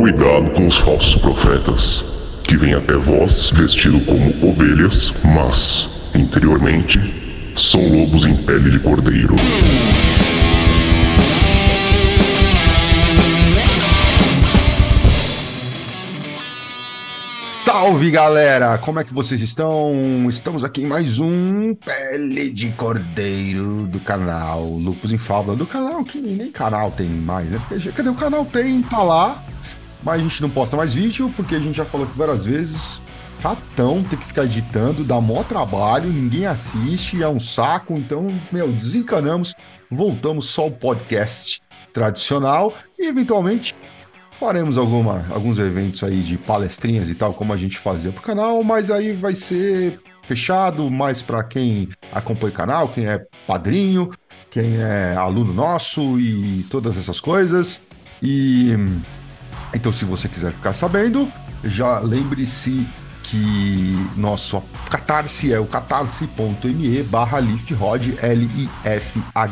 Cuidado com os falsos profetas, que vêm até vós vestido como ovelhas, mas, interiormente, são lobos em pele de cordeiro. Salve galera! Como é que vocês estão? Estamos aqui em mais um Pele de Cordeiro do canal Lupus em Fábula, do canal que nem canal tem mais, né? Cadê o canal? Tem, tá lá, mas a gente não posta mais vídeo porque a gente já falou aqui várias vezes. Chatão, tem que ficar editando, dá mó trabalho, ninguém assiste, é um saco, então, meu, desencanamos, voltamos só ao podcast tradicional e eventualmente faremos alguma, alguns eventos aí de palestrinhas e tal, como a gente fazia pro canal, mas aí vai ser fechado mais para quem acompanha o canal, quem é padrinho, quem é aluno nosso e todas essas coisas. E então, se você quiser ficar sabendo, já lembre-se que nosso catarse é o catarse.me barra lifrod, L-I-F-H-O-D.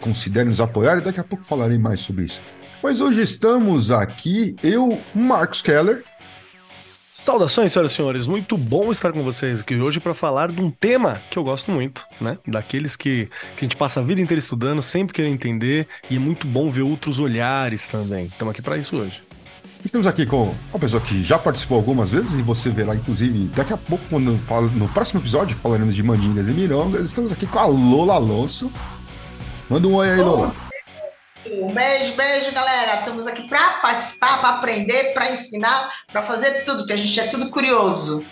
Considere nos apoiar e daqui a pouco falarei mais sobre isso. Mas hoje estamos aqui, eu, Marcos Keller. Saudações, senhoras e senhores. Muito bom estar com vocês aqui hoje para falar de um tema que eu gosto muito, né? Daqueles que, que a gente passa a vida inteira estudando, sempre querendo entender, e é muito bom ver outros olhares também. Estamos aqui para isso hoje. Estamos aqui com uma pessoa que já participou algumas vezes e você verá, inclusive, daqui a pouco, quando falo, no próximo episódio, que falaremos de mandingas e mirongas, estamos aqui com a Lola Alonso. Manda um oi aí, Lola. Um beijo, beijo, galera. Estamos aqui para participar, para aprender, para ensinar, para fazer tudo, porque a gente é tudo curioso.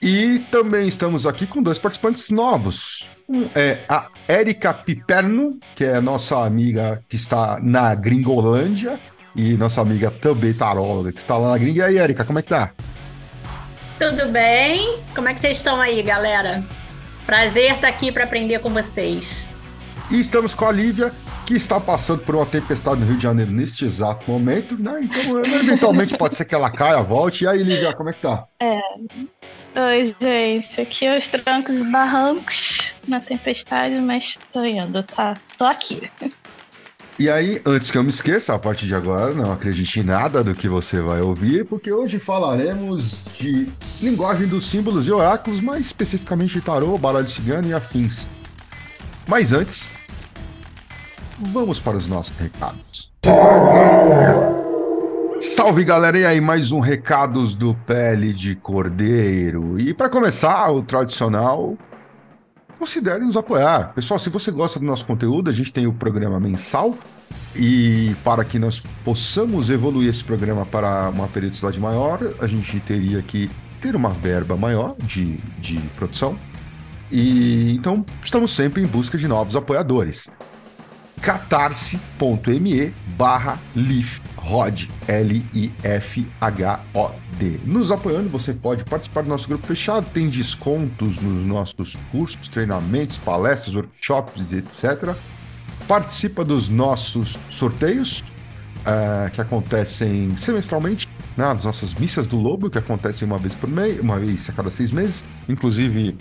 E também estamos aqui com dois participantes novos. Um é a Érica Piperno, que é nossa amiga que está na Gringolândia, e nossa amiga também taróloga, que está lá na gringa. E aí, Érica, como é que tá? Tudo bem? Como é que vocês estão aí, galera? Prazer estar aqui para aprender com vocês. E estamos com a Lívia, que está passando por uma tempestade no Rio de Janeiro neste exato momento, né? Então, eventualmente pode ser que ela caia, volte. E aí, Lívia, como é que tá? É. Oi, gente. Aqui é os trancos e barrancos na tempestade, mas tô indo, tá? Tô aqui. E aí, antes que eu me esqueça, a partir de agora, não acredite em nada do que você vai ouvir, porque hoje falaremos de linguagem dos símbolos e oráculos, mais especificamente de tarô, baralho cigano e afins. Mas antes, vamos para os nossos recados. Salve galera, e aí mais um recados do Pele de Cordeiro. E para começar, o tradicional, considere nos apoiar. Pessoal, se você gosta do nosso conteúdo, a gente tem o programa mensal e para que nós possamos evoluir esse programa para uma periodicidade maior, a gente teria que ter uma verba maior de, de produção. E então estamos sempre em busca de novos apoiadores catarse.me barra lifrod, L-I-F-H-O-D. Nos apoiando, você pode participar do nosso grupo fechado, tem descontos nos nossos cursos, treinamentos, palestras, workshops, etc. Participa dos nossos sorteios, uh, que acontecem semestralmente, né, das nossas missas do lobo, que acontecem uma vez por mês, uma vez a cada seis meses. Inclusive,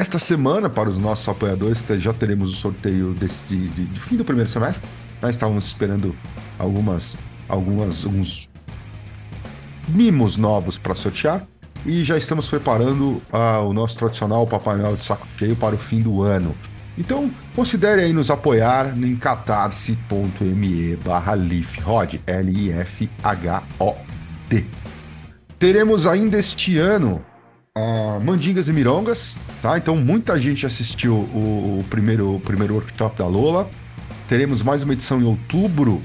esta semana, para os nossos apoiadores, já teremos o sorteio desse, de, de, fim do primeiro semestre. Nós estávamos esperando algumas, algumas, alguns mimos novos para sortear e já estamos preparando uh, o nosso tradicional Papai Noel de saco cheio para o fim do ano. Então, considere aí nos apoiar em catarse.me barra lifrod, L-I-F-H-O-D. Teremos ainda este ano uh, Mandingas e Mirongas, tá? Então muita gente assistiu o, o, primeiro, o primeiro workshop da Lola. Teremos mais uma edição em outubro.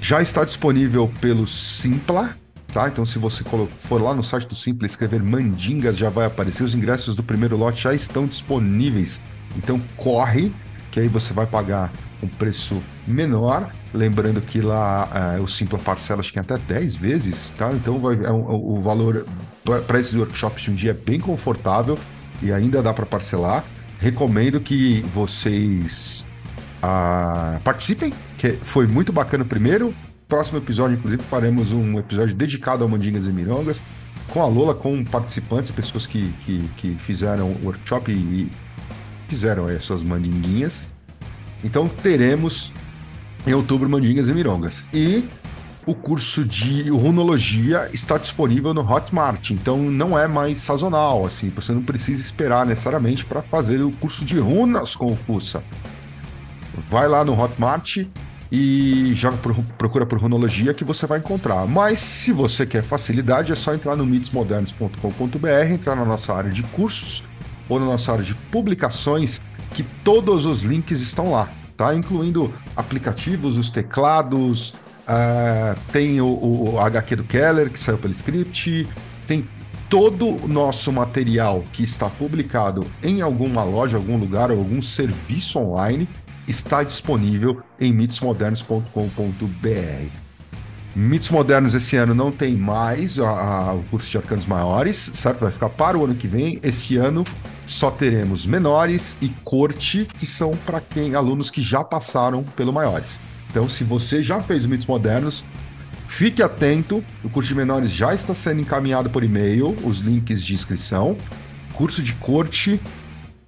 Já está disponível pelo Simpla, tá? Então se você for lá no site do Simpla escrever Mandingas, já vai aparecer. Os ingressos do primeiro lote já estão disponíveis. Então corre, que aí você vai pagar um preço menor. Lembrando que lá é, o Simpla parcela acho que até 10 vezes, tá? Então vai, é, o, o valor para esses workshops de um dia é bem confortável e ainda dá para parcelar. Recomendo que vocês ah, participem, que foi muito bacana o primeiro. Próximo episódio, inclusive, faremos um episódio dedicado a Mandingas e Mirongas, com a Lola, com participantes, pessoas que, que, que fizeram o workshop e, fizeram as suas mandinguinhas. Então teremos em outubro, Mandingas e Mirongas. E o curso de runologia está disponível no Hotmart, então não é mais sazonal, assim, você não precisa esperar necessariamente para fazer o curso de runas Fussa. Vai lá no Hotmart e por, procura por runologia que você vai encontrar. Mas se você quer facilidade, é só entrar no mitosmodernos.com.br, entrar na nossa área de cursos ou na nossa área de publicações, que todos os links estão lá, tá? Incluindo aplicativos, os teclados, Uh, tem o, o, HQ do Keller, que saiu pelo script, tem todo o nosso material que está publicado em alguma loja, algum lugar, algum serviço online, está disponível em mitosmodernos.com.br. Mitos Modernos esse ano não tem mais a, a, o curso de arcanos maiores, certo? Vai ficar para o ano que vem. Esse ano só teremos menores e corte, que são para quem alunos que já passaram pelo maiores. Então, se você já fez mitos modernos, fique atento. O curso de menores já está sendo encaminhado por e-mail, os links de inscrição. Curso de corte.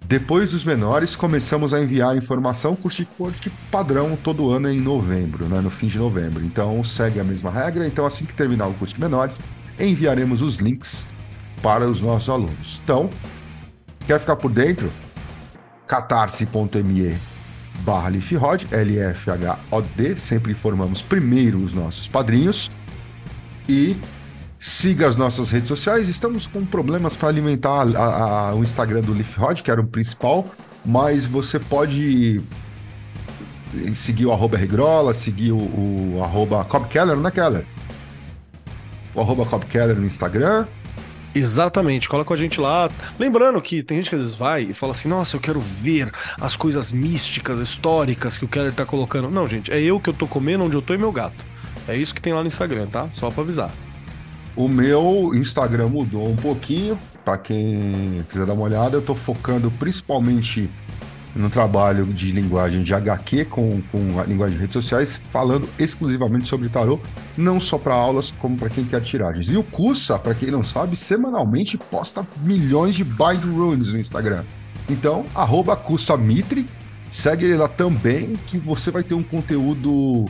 Depois dos menores, começamos a enviar informação. Curso de corte padrão todo ano é em novembro, né? no fim de novembro. Então, segue a mesma regra. Então, assim que terminar o curso de menores, enviaremos os links para os nossos alunos. Então, quer ficar por dentro? catarse.me barra LifeHod, L-F-H-O-D, sempre informamos primeiro os nossos padrinhos. E siga as nossas redes sociais, estamos com problemas para alimentar a, a, o Instagram do LifeHod, que era o principal, mas você pode seguir o arroba Regrola, seguir o, o arroba Cobb Keller, não é Keller? O arroba Cobb Keller no Instagram, Exatamente, cola com a gente lá. Lembrando que tem gente que às vezes vai e fala assim: nossa, eu quero ver as coisas místicas, históricas que o Keller tá colocando. Não, gente, é eu que eu tô comendo onde eu tô e meu gato. É isso que tem lá no Instagram, tá? Só pra avisar. O meu Instagram mudou um pouquinho. Pra quem quiser dar uma olhada, eu tô focando principalmente no trabalho de linguagem de HQ com, com a linguagem de redes sociais, falando exclusivamente sobre tarô, não só para aulas, como para quem quer tiragens. E o Kusa, para quem não sabe, semanalmente posta milhões de bind runes no Instagram. Então, arroba Kusamitri, segue ele lá também, que você vai ter um conteúdo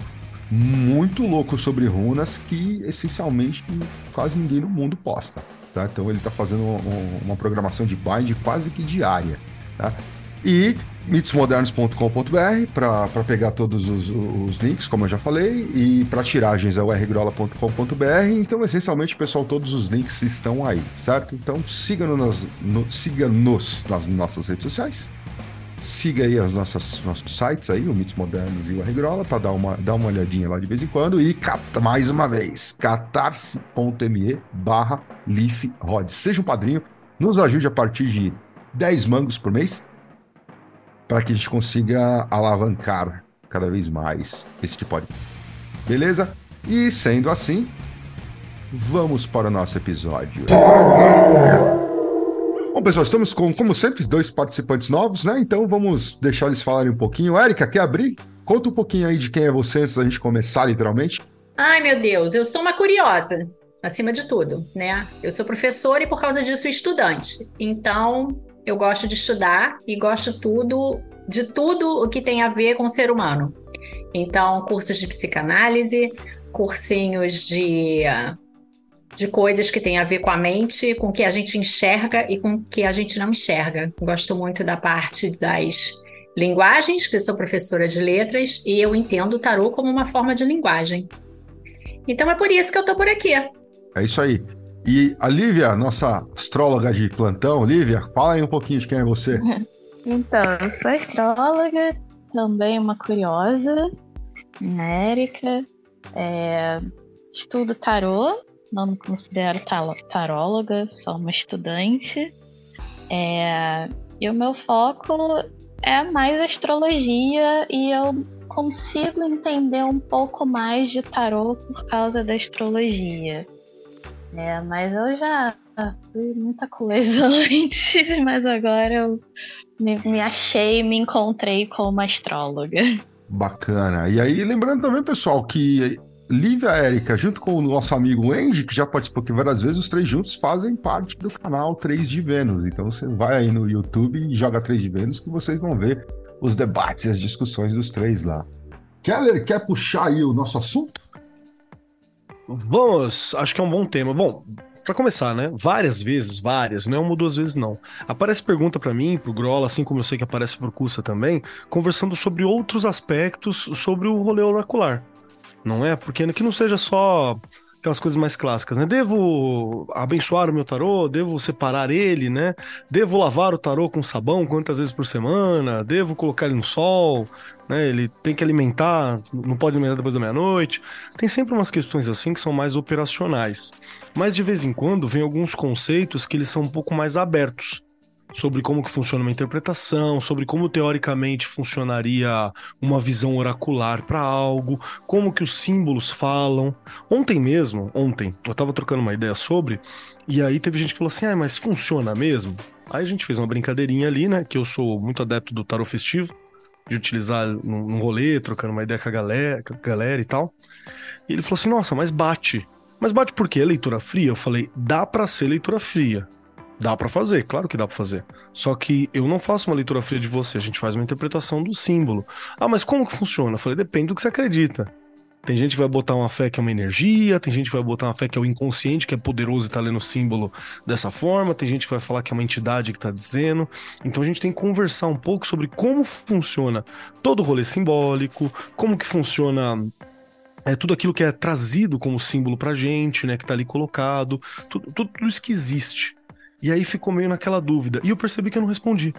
muito louco sobre runas que essencialmente quase ninguém no mundo posta. Tá? Então ele está fazendo uma, uma programação de bind quase que diária. Tá? E mitosmodernos.com.br para pegar todos os, os, links, como eu já falei, e para tiragens é o rgrola.com.br. Então, essencialmente, pessoal, todos os links estão aí, certo? Então, siga-nos no, siga -nos nas nossas redes sociais. Siga aí os nossos sites aí, o Mitos Modernos e o R-Grola, para dar uma, dar uma olhadinha lá de vez em quando. E mais uma vez, catarse.me barra Seja um padrinho, nos ajude a partir de 10 mangos por mês para que a gente consiga alavancar cada vez mais esse tipo de. Beleza? E sendo assim, vamos para o nosso episódio. Bom, pessoal, estamos com, como sempre, dois participantes novos, né? Então vamos deixar eles falarem um pouquinho. Érica, quer abrir? Conta um pouquinho aí de quem é você antes da gente começar, literalmente. Ai, meu Deus, eu sou uma curiosa, acima de tudo, né? Eu sou professora e por causa disso estudante. Então, eu gosto de estudar e gosto tudo de tudo o que tem a ver com o ser humano. Então, cursos de psicanálise, cursinhos de de coisas que têm a ver com a mente, com o que a gente enxerga e com o que a gente não enxerga. Gosto muito da parte das linguagens, que sou professora de letras, e eu entendo o tarô como uma forma de linguagem. Então é por isso que eu tô por aqui. É isso aí. E a Lívia, nossa astróloga de plantão, Lívia, fala aí um pouquinho de quem é você. Então, eu sou astróloga, também uma curiosa, Érica, é, estudo tarô, não me considero taróloga, sou uma estudante. É, e o meu foco é mais astrologia e eu consigo entender um pouco mais de tarô por causa da astrologia. É, mas eu já fui muita coisa antes, mas agora eu me, me achei, me encontrei como astróloga. Bacana. E aí, lembrando também, pessoal, que Lívia Érica, junto com o nosso amigo Andy, que já participou aqui várias vezes, os três juntos fazem parte do canal 3 de Vênus. Então você vai aí no YouTube e joga 3 de Vênus que vocês vão ver os debates e as discussões dos três lá. Keller, quer puxar aí o nosso assunto? Vamos, acho que é um bom tema. Bom, para começar, né? Várias vezes, várias, não é uma ou duas vezes não. Aparece pergunta para mim, pro Grola, assim como eu sei que aparece pro Cussa também, conversando sobre outros aspectos sobre o rolê oracular. Não é? Porque que não seja só aquelas coisas mais clássicas, né? Devo abençoar o meu tarô, devo separar ele, né? Devo lavar o tarô com sabão quantas vezes por semana, devo colocar ele no sol, né? Ele tem que alimentar, não pode alimentar depois da meia-noite. Tem sempre umas questões assim que são mais operacionais. Mas de vez em quando vem alguns conceitos que eles são um pouco mais abertos sobre como que funciona uma interpretação, sobre como teoricamente funcionaria uma visão oracular para algo, como que os símbolos falam. Ontem mesmo, ontem, eu tava trocando uma ideia sobre, e aí teve gente que falou assim: "Ah, mas funciona mesmo?" Aí a gente fez uma brincadeirinha ali, né, que eu sou muito adepto do tarot festivo, de utilizar num, num rolê, trocando uma ideia com a galera, com a galera e tal. E ele falou assim: "Nossa, mas bate. Mas bate por quê? É leitura fria?" Eu falei: "Dá para ser leitura fria." Dá para fazer, claro que dá para fazer. Só que eu não faço uma leitura fria de você, a gente faz uma interpretação do símbolo. Ah, mas como que funciona? Eu falei, depende do que você acredita. Tem gente que vai botar uma fé que é uma energia, tem gente que vai botar uma fé que é o inconsciente, que é poderoso e tá lendo o símbolo dessa forma, tem gente que vai falar que é uma entidade que tá dizendo. Então a gente tem que conversar um pouco sobre como funciona todo o rolê simbólico, como que funciona é tudo aquilo que é trazido como símbolo pra gente, né, que tá ali colocado, tudo, tudo, isso que existe. E aí ficou meio naquela dúvida. E eu percebi que eu não respondi.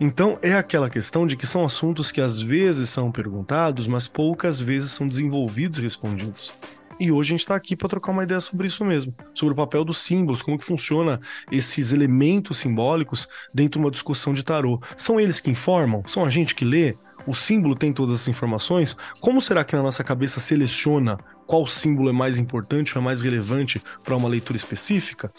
Então é aquela questão de que são assuntos que às vezes são perguntados, mas poucas vezes são desenvolvidos e respondidos. E hoje a gente está aqui para trocar uma ideia sobre isso mesmo, sobre o papel dos símbolos, como que funciona esses elementos simbólicos dentro de uma discussão de tarô. São eles que informam? São a gente que lê? O símbolo tem todas as informações? Como será que na nossa cabeça seleciona qual símbolo é mais importante ou é mais relevante para uma leitura específica?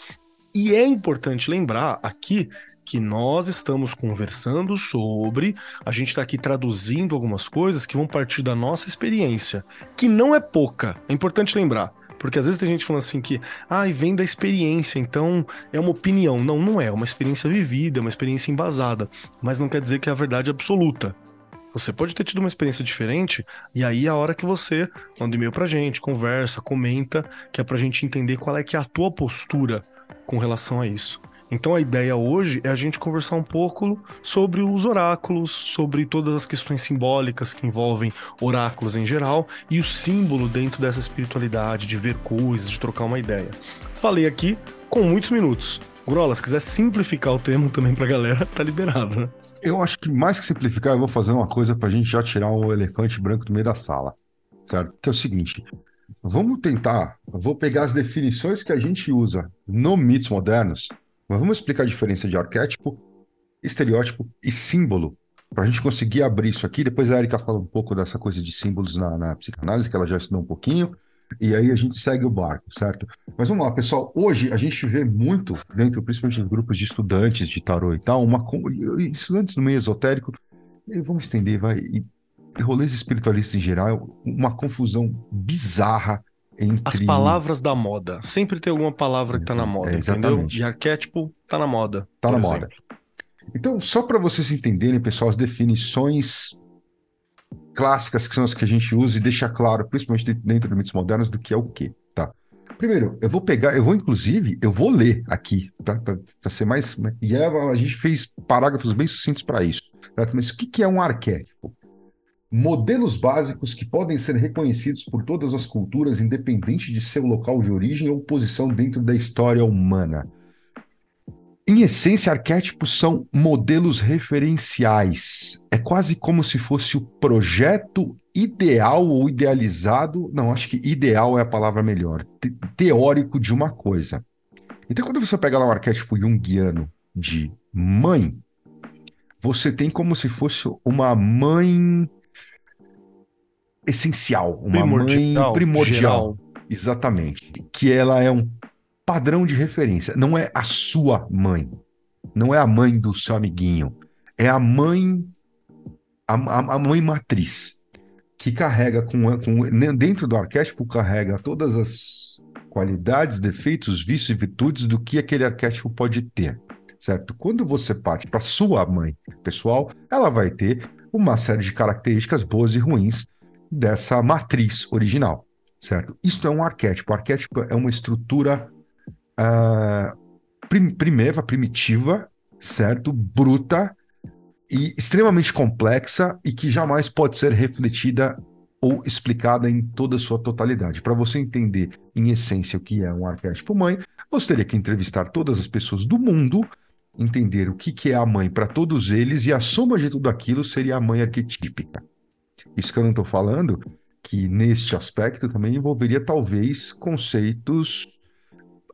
E é importante lembrar aqui que nós estamos conversando sobre, a gente está aqui traduzindo algumas coisas que vão partir da nossa experiência, que não é pouca. É importante lembrar. Porque às vezes tem gente falando assim que, ah, vem da experiência, então é uma opinião. Não, não é, é uma experiência vivida, é uma experiência embasada. Mas não quer dizer que é a verdade absoluta. Você pode ter tido uma experiência diferente, e aí é a hora que você manda e-mail pra gente, conversa, comenta, que é pra gente entender qual é que é a tua postura com relação a isso. Então a ideia hoje é a gente conversar um pouco sobre os oráculos, sobre todas as questões simbólicas que envolvem oráculos em geral e o símbolo dentro dessa espiritualidade, de ver coisas, de trocar uma ideia. Falei aqui com muitos minutos. Grola, se quiser simplificar o termo também pra galera, tá liberado, né? Eu acho que mais que simplificar, eu vou fazer uma coisa pra gente já tirar o elefante branco do meio da sala. Certo? Que é o seguinte: Vamos tentar, vou pegar as definições que a gente usa no mitos modernos, mas vamos explicar a diferença de arquétipo, estereótipo e símbolo, para a gente conseguir abrir isso aqui. Depois a Erika fala um pouco dessa coisa de símbolos na, na psicanálise, que ela já estudou um pouquinho, e aí a gente segue o barco, certo? Mas vamos lá, pessoal. Hoje a gente vê muito, dentro principalmente dos grupos de estudantes de tarô e tal, uma, estudantes no meio esotérico, vamos estender, vai, rolês espiritualistas em geral, uma confusão bizarra entre... As palavras da moda. Sempre tem alguma palavra que tá na moda, é, entendeu? E arquétipo tá na moda. Tá na exemplo. moda. Então, só para vocês entenderem, pessoal, as definições clássicas que são as que a gente usa e deixar claro, principalmente dentro de mitos modernos, do que é o quê, tá? Primeiro, eu vou pegar, eu vou inclusive, eu vou ler aqui, tá? Para ser mais. Né? E é, a gente fez parágrafos bem sucintos para isso. Tá? Mas o que, que é um arquétipo? Modelos básicos que podem ser reconhecidos por todas as culturas, independente de seu local de origem ou posição dentro da história humana. Em essência, arquétipos são modelos referenciais. É quase como se fosse o projeto ideal ou idealizado, não, acho que ideal é a palavra melhor, te teórico de uma coisa. Então, quando você pega lá um arquétipo junguiano de mãe, você tem como se fosse uma mãe essencial, uma primordial, mãe primordial. Geral. Exatamente. Que ela é um padrão de referência. Não é a sua mãe. Não é a mãe do seu amiguinho. É a mãe. A, a, a mãe matriz. Que carrega com, com. Dentro do arquétipo, carrega todas as qualidades, defeitos, vícios e virtudes do que aquele arquétipo pode ter. Certo? Quando você parte para sua mãe pessoal, ela vai ter uma série de características boas e ruins dessa matriz original, certo? Isso é um arquétipo. O arquétipo é uma estrutura uh, prim primeva, primitiva, certo? Bruta e extremamente complexa e que jamais pode ser refletida ou explicada em toda a sua totalidade. Para você entender, em essência, o que é um arquétipo mãe, você teria que entrevistar todas as pessoas do mundo, entender o que, que é a mãe para todos eles, e a soma de tudo aquilo seria a mãe arquetípica. Isso que eu não estou falando, que neste aspecto também envolveria talvez conceitos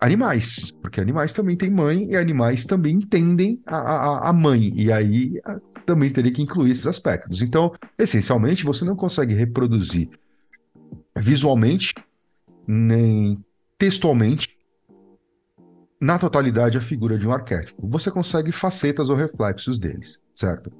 animais, porque animais também têm mãe e animais também entendem a, a, a mãe, e aí a, também teria que incluir esses aspectos. Então, essencialmente, você não consegue reproduzir visualmente nem textualmente na totalidade a figura de um arquétipo. Você consegue facetas ou reflexos deles, certo?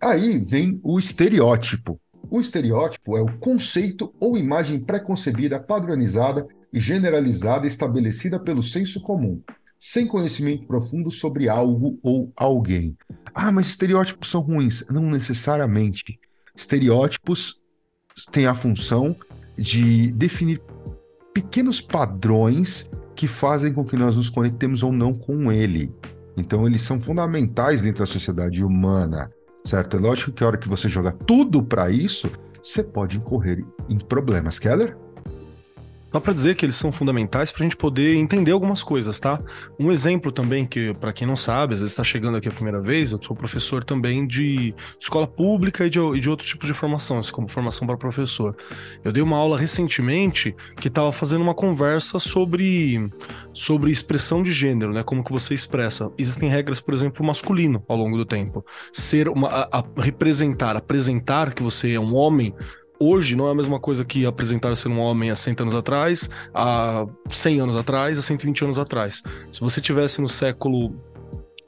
Aí vem o estereótipo. O estereótipo é o conceito ou imagem pré-concebida, padronizada e generalizada estabelecida pelo senso comum, sem conhecimento profundo sobre algo ou alguém. Ah, mas estereótipos são ruins. Não necessariamente. Estereótipos têm a função de definir pequenos padrões que fazem com que nós nos conectemos ou não com ele. Então, eles são fundamentais dentro da sociedade humana, certo? É lógico que a hora que você joga tudo para isso, você pode incorrer em problemas. Keller? Só para dizer que eles são fundamentais para a gente poder entender algumas coisas, tá? Um exemplo também que, para quem não sabe, às vezes está chegando aqui a primeira vez, eu sou professor também de escola pública e de, e de outros tipos de formação, como formação para professor. Eu dei uma aula recentemente que estava fazendo uma conversa sobre, sobre expressão de gênero, né? Como que você expressa. Existem regras, por exemplo, masculino ao longo do tempo. Ser uma, a, a representar, apresentar que você é um homem hoje não é a mesma coisa que apresentar ser um homem há 100 anos atrás, há 100 anos atrás, há 120 anos atrás. Se você tivesse no século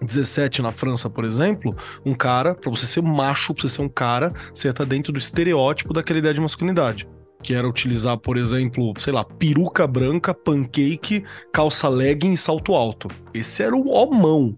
17 na França, por exemplo, um cara, para você ser macho, pra você ser um cara, você ia estar dentro do estereótipo daquela ideia de masculinidade. Que era utilizar, por exemplo, sei lá, peruca branca, pancake, calça legging e salto alto. Esse era o homão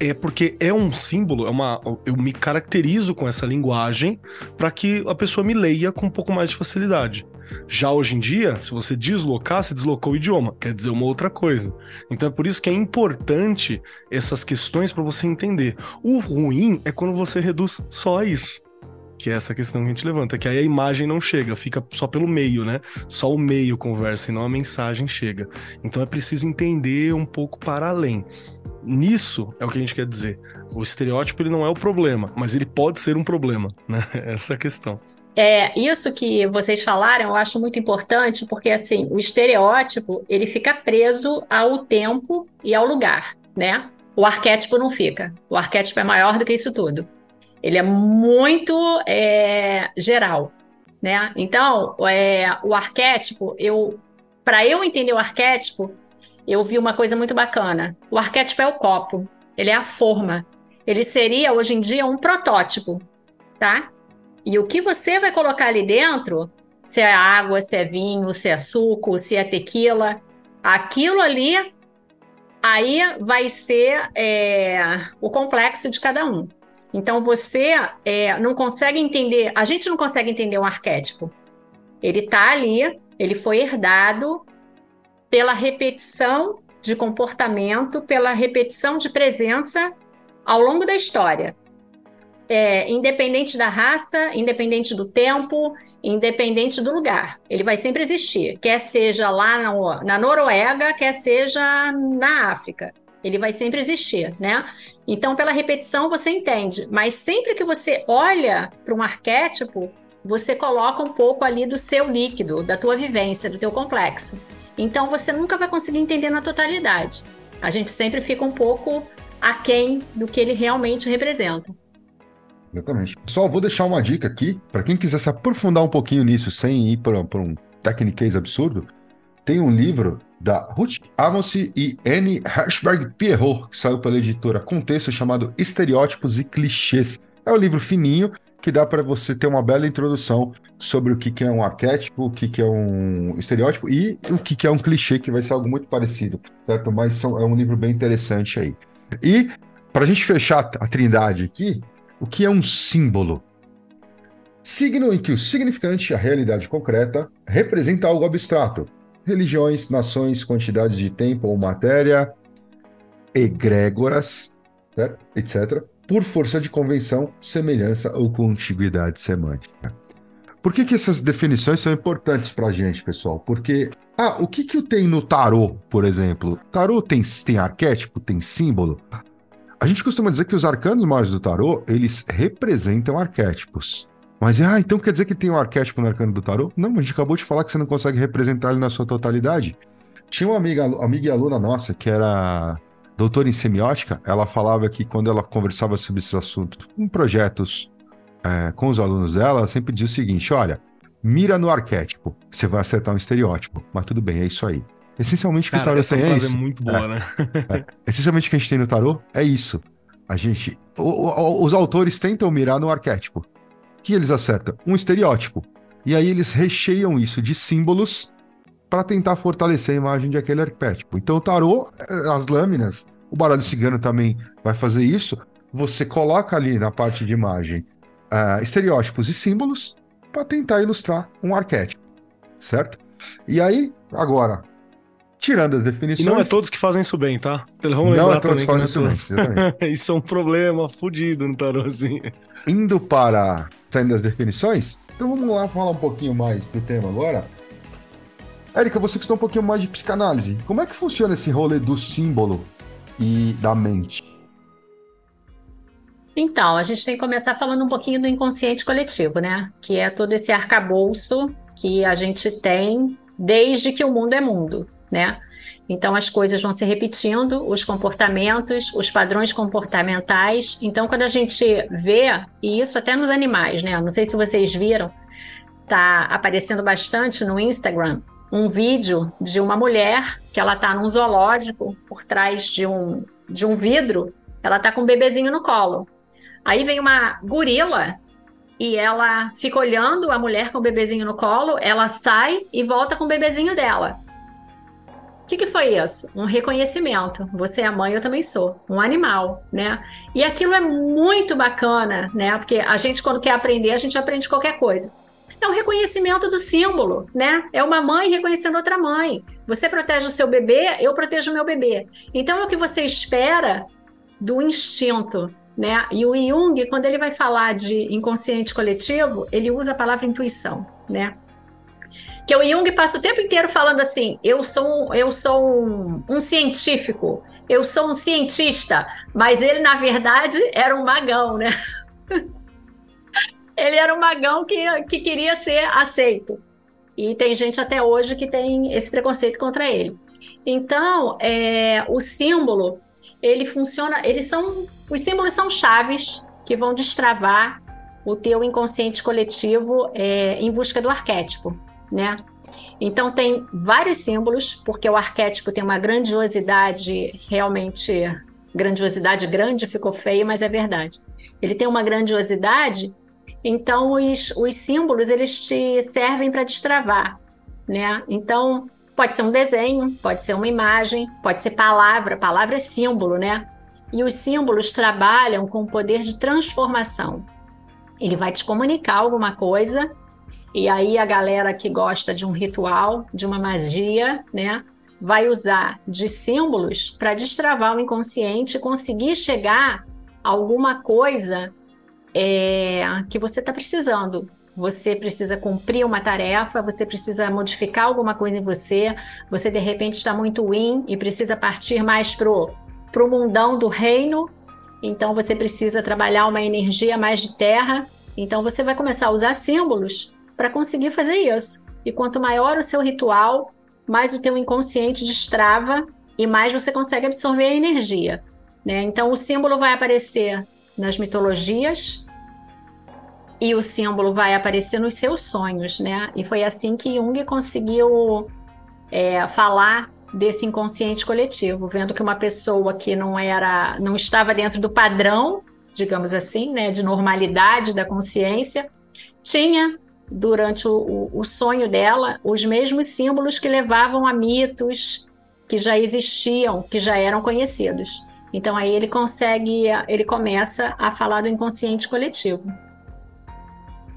é porque é um símbolo, é uma, eu me caracterizo com essa linguagem para que a pessoa me leia com um pouco mais de facilidade. Já hoje em dia, se você deslocar, você deslocou o idioma, quer dizer uma outra coisa. Então é por isso que é importante essas questões para você entender. O ruim é quando você reduz só a isso. Que é essa questão que a gente levanta, que aí a imagem não chega, fica só pelo meio, né? Só o meio conversa e não a mensagem chega. Então é preciso entender um pouco para além. Nisso é o que a gente quer dizer. O estereótipo ele não é o problema, mas ele pode ser um problema, né? Essa é a questão. É, isso que vocês falaram, eu acho muito importante, porque assim, o estereótipo, ele fica preso ao tempo e ao lugar, né? O arquétipo não fica. O arquétipo é maior do que isso tudo. Ele é muito é, geral, né? Então, é, o arquétipo, eu, para eu entender o arquétipo, eu vi uma coisa muito bacana. O arquétipo é o copo, ele é a forma. Ele seria, hoje em dia, um protótipo, tá? E o que você vai colocar ali dentro, se é água, se é vinho, se é suco, se é tequila, aquilo ali, aí vai ser é, o complexo de cada um. Então você é, não consegue entender, a gente não consegue entender um arquétipo. Ele está ali, ele foi herdado pela repetição de comportamento, pela repetição de presença ao longo da história. É, independente da raça, independente do tempo, independente do lugar. Ele vai sempre existir, quer seja lá na, na Noruega, quer seja na África. Ele vai sempre existir, né? Então, pela repetição, você entende. Mas sempre que você olha para um arquétipo, você coloca um pouco ali do seu líquido, da tua vivência, do teu complexo. Então você nunca vai conseguir entender na totalidade. A gente sempre fica um pouco aquém do que ele realmente representa. Exatamente. Só vou deixar uma dica aqui, para quem quiser se aprofundar um pouquinho nisso sem ir para um techniquez absurdo, tem um livro da Ruth Amos e Anne Hirschberg Pierrot, que saiu pela editora Contexto, chamado Estereótipos e Clichês. É um livro fininho, que dá para você ter uma bela introdução sobre o que, que é um arquétipo, o que, que é um estereótipo e o que, que é um clichê, que vai ser algo muito parecido, certo? Mas são, é um livro bem interessante aí. E, para a gente fechar a trindade aqui, o que é um símbolo? signo em que o significante, a realidade concreta, representa algo abstrato. Religiões, nações, quantidades de tempo ou matéria, egrégoras, certo? etc., por força de convenção, semelhança ou contiguidade semântica. Por que, que essas definições são importantes para a gente, pessoal? Porque, ah, o que, que tem no tarô, por exemplo? Tarô tem, tem arquétipo, tem símbolo? A gente costuma dizer que os arcanos mágicos do tarô, eles representam arquétipos. Mas, ah, então quer dizer que tem um arquétipo no arcano do tarô? Não, a gente acabou de falar que você não consegue representar ele na sua totalidade. Tinha uma amiga, amiga e aluna nossa que era doutora em semiótica, ela falava que quando ela conversava sobre esses assuntos em projetos é, com os alunos dela, ela sempre dizia o seguinte: olha, mira no arquétipo, você vai acertar um estereótipo. Mas tudo bem, é isso aí. Essencialmente o que o tarô essa tem é frase isso. é muito boa, É. né? É. Essencialmente o que a gente tem no tarô é isso. A gente. o- o- os autores tentam mirar no arquétipo. O que eles acertam? Um estereótipo. E aí eles recheiam isso de símbolos para tentar fortalecer a imagem de aquele arquétipo. Então o tarô, eh, as lâminas, o baralho cigano também vai fazer isso. Você coloca ali na parte de imagem ah, estereótipos e símbolos para tentar ilustrar um arquétipo, certo? E aí, agora, tirando as E definições. não é todos que fazem isso bem, tá? Então, Vamos Não é todos que fazem é isso bem, exatamente. todos. Isso é um problema fudido no tarô, assim. Indo para saindo das definições, então vamos lá falar um pouquinho mais do tema agora. Érica, você que está um pouquinho mais de psicanálise, como é que funciona esse rolê do símbolo e da mente? Então, a gente tem que começar falando um pouquinho do inconsciente coletivo, né? Que é todo esse arcabouço que a gente tem desde que o mundo é mundo, né? Então, as coisas vão se repetindo, os comportamentos, os padrões comportamentais. Então, quando a gente vê, e isso até nos animais, né? Não sei se vocês viram, tá aparecendo bastante no Instagram um vídeo de uma mulher que ela tá num zoológico por trás de um, de um vidro, ela tá com um bebezinho no colo. Aí vem uma gorila e ela fica olhando a mulher com o bebezinho no colo, ela sai e volta com o bebezinho dela. O que, que foi isso? Um reconhecimento. Você é mãe, eu também sou. Um animal, né? E aquilo é muito bacana, né? Porque a gente, quando quer aprender, a gente aprende qualquer coisa. É um reconhecimento do símbolo, né? É uma mãe reconhecendo outra mãe. Você protege o seu bebê, eu protejo o meu bebê. Então é o que você espera do instinto, né? E o Jung, quando ele vai falar de inconsciente coletivo, ele usa a palavra intuição, né? Que o Jung passa o tempo inteiro falando assim: eu sou, eu sou um, um científico, eu sou um cientista, mas ele, na verdade, era um magão, né? ele era um magão que, que queria ser aceito. E tem gente até hoje que tem esse preconceito contra ele. Então, é, o símbolo, ele funciona, eles são, os símbolos são chaves que vão destravar o teu inconsciente coletivo é, em busca do arquétipo, né? Então tem vários símbolos, porque o arquétipo tem uma grandiosidade realmente, grandiosidade grande ficou feio, mas é verdade. Ele tem uma grandiosidade, então os, os símbolos eles te servem para destravar, né? Então pode ser um desenho, pode ser uma imagem, pode ser palavra, palavra é símbolo, né? E os símbolos trabalham com o poder de transformação. Ele vai te comunicar alguma coisa, e aí a galera que gosta de um ritual, de uma magia, né, vai usar de símbolos para destravar o inconsciente e conseguir chegar a alguma coisa é, que você está precisando. Você precisa cumprir uma tarefa, você precisa modificar alguma coisa em você, você de repente está muito in e precisa partir mais pro pro mundão do reino, então você precisa trabalhar uma energia mais de terra, então você vai começar a usar símbolos para conseguir fazer isso. E quanto maior o seu ritual, mais o teu inconsciente destrava e mais você consegue absorver a energia. Né? Então o símbolo vai aparecer nas mitologias e o símbolo vai aparecer nos seus sonhos, né? E foi assim que Jung conseguiu é, falar desse inconsciente coletivo, vendo que uma pessoa que não era, não estava dentro do padrão, digamos assim, né, de normalidade da consciência, tinha durante o, o, sonho dela os mesmos símbolos que levavam a mitos que já existiam, que já eram conhecidos. Então aí ele consegue, ele começa a falar do inconsciente coletivo.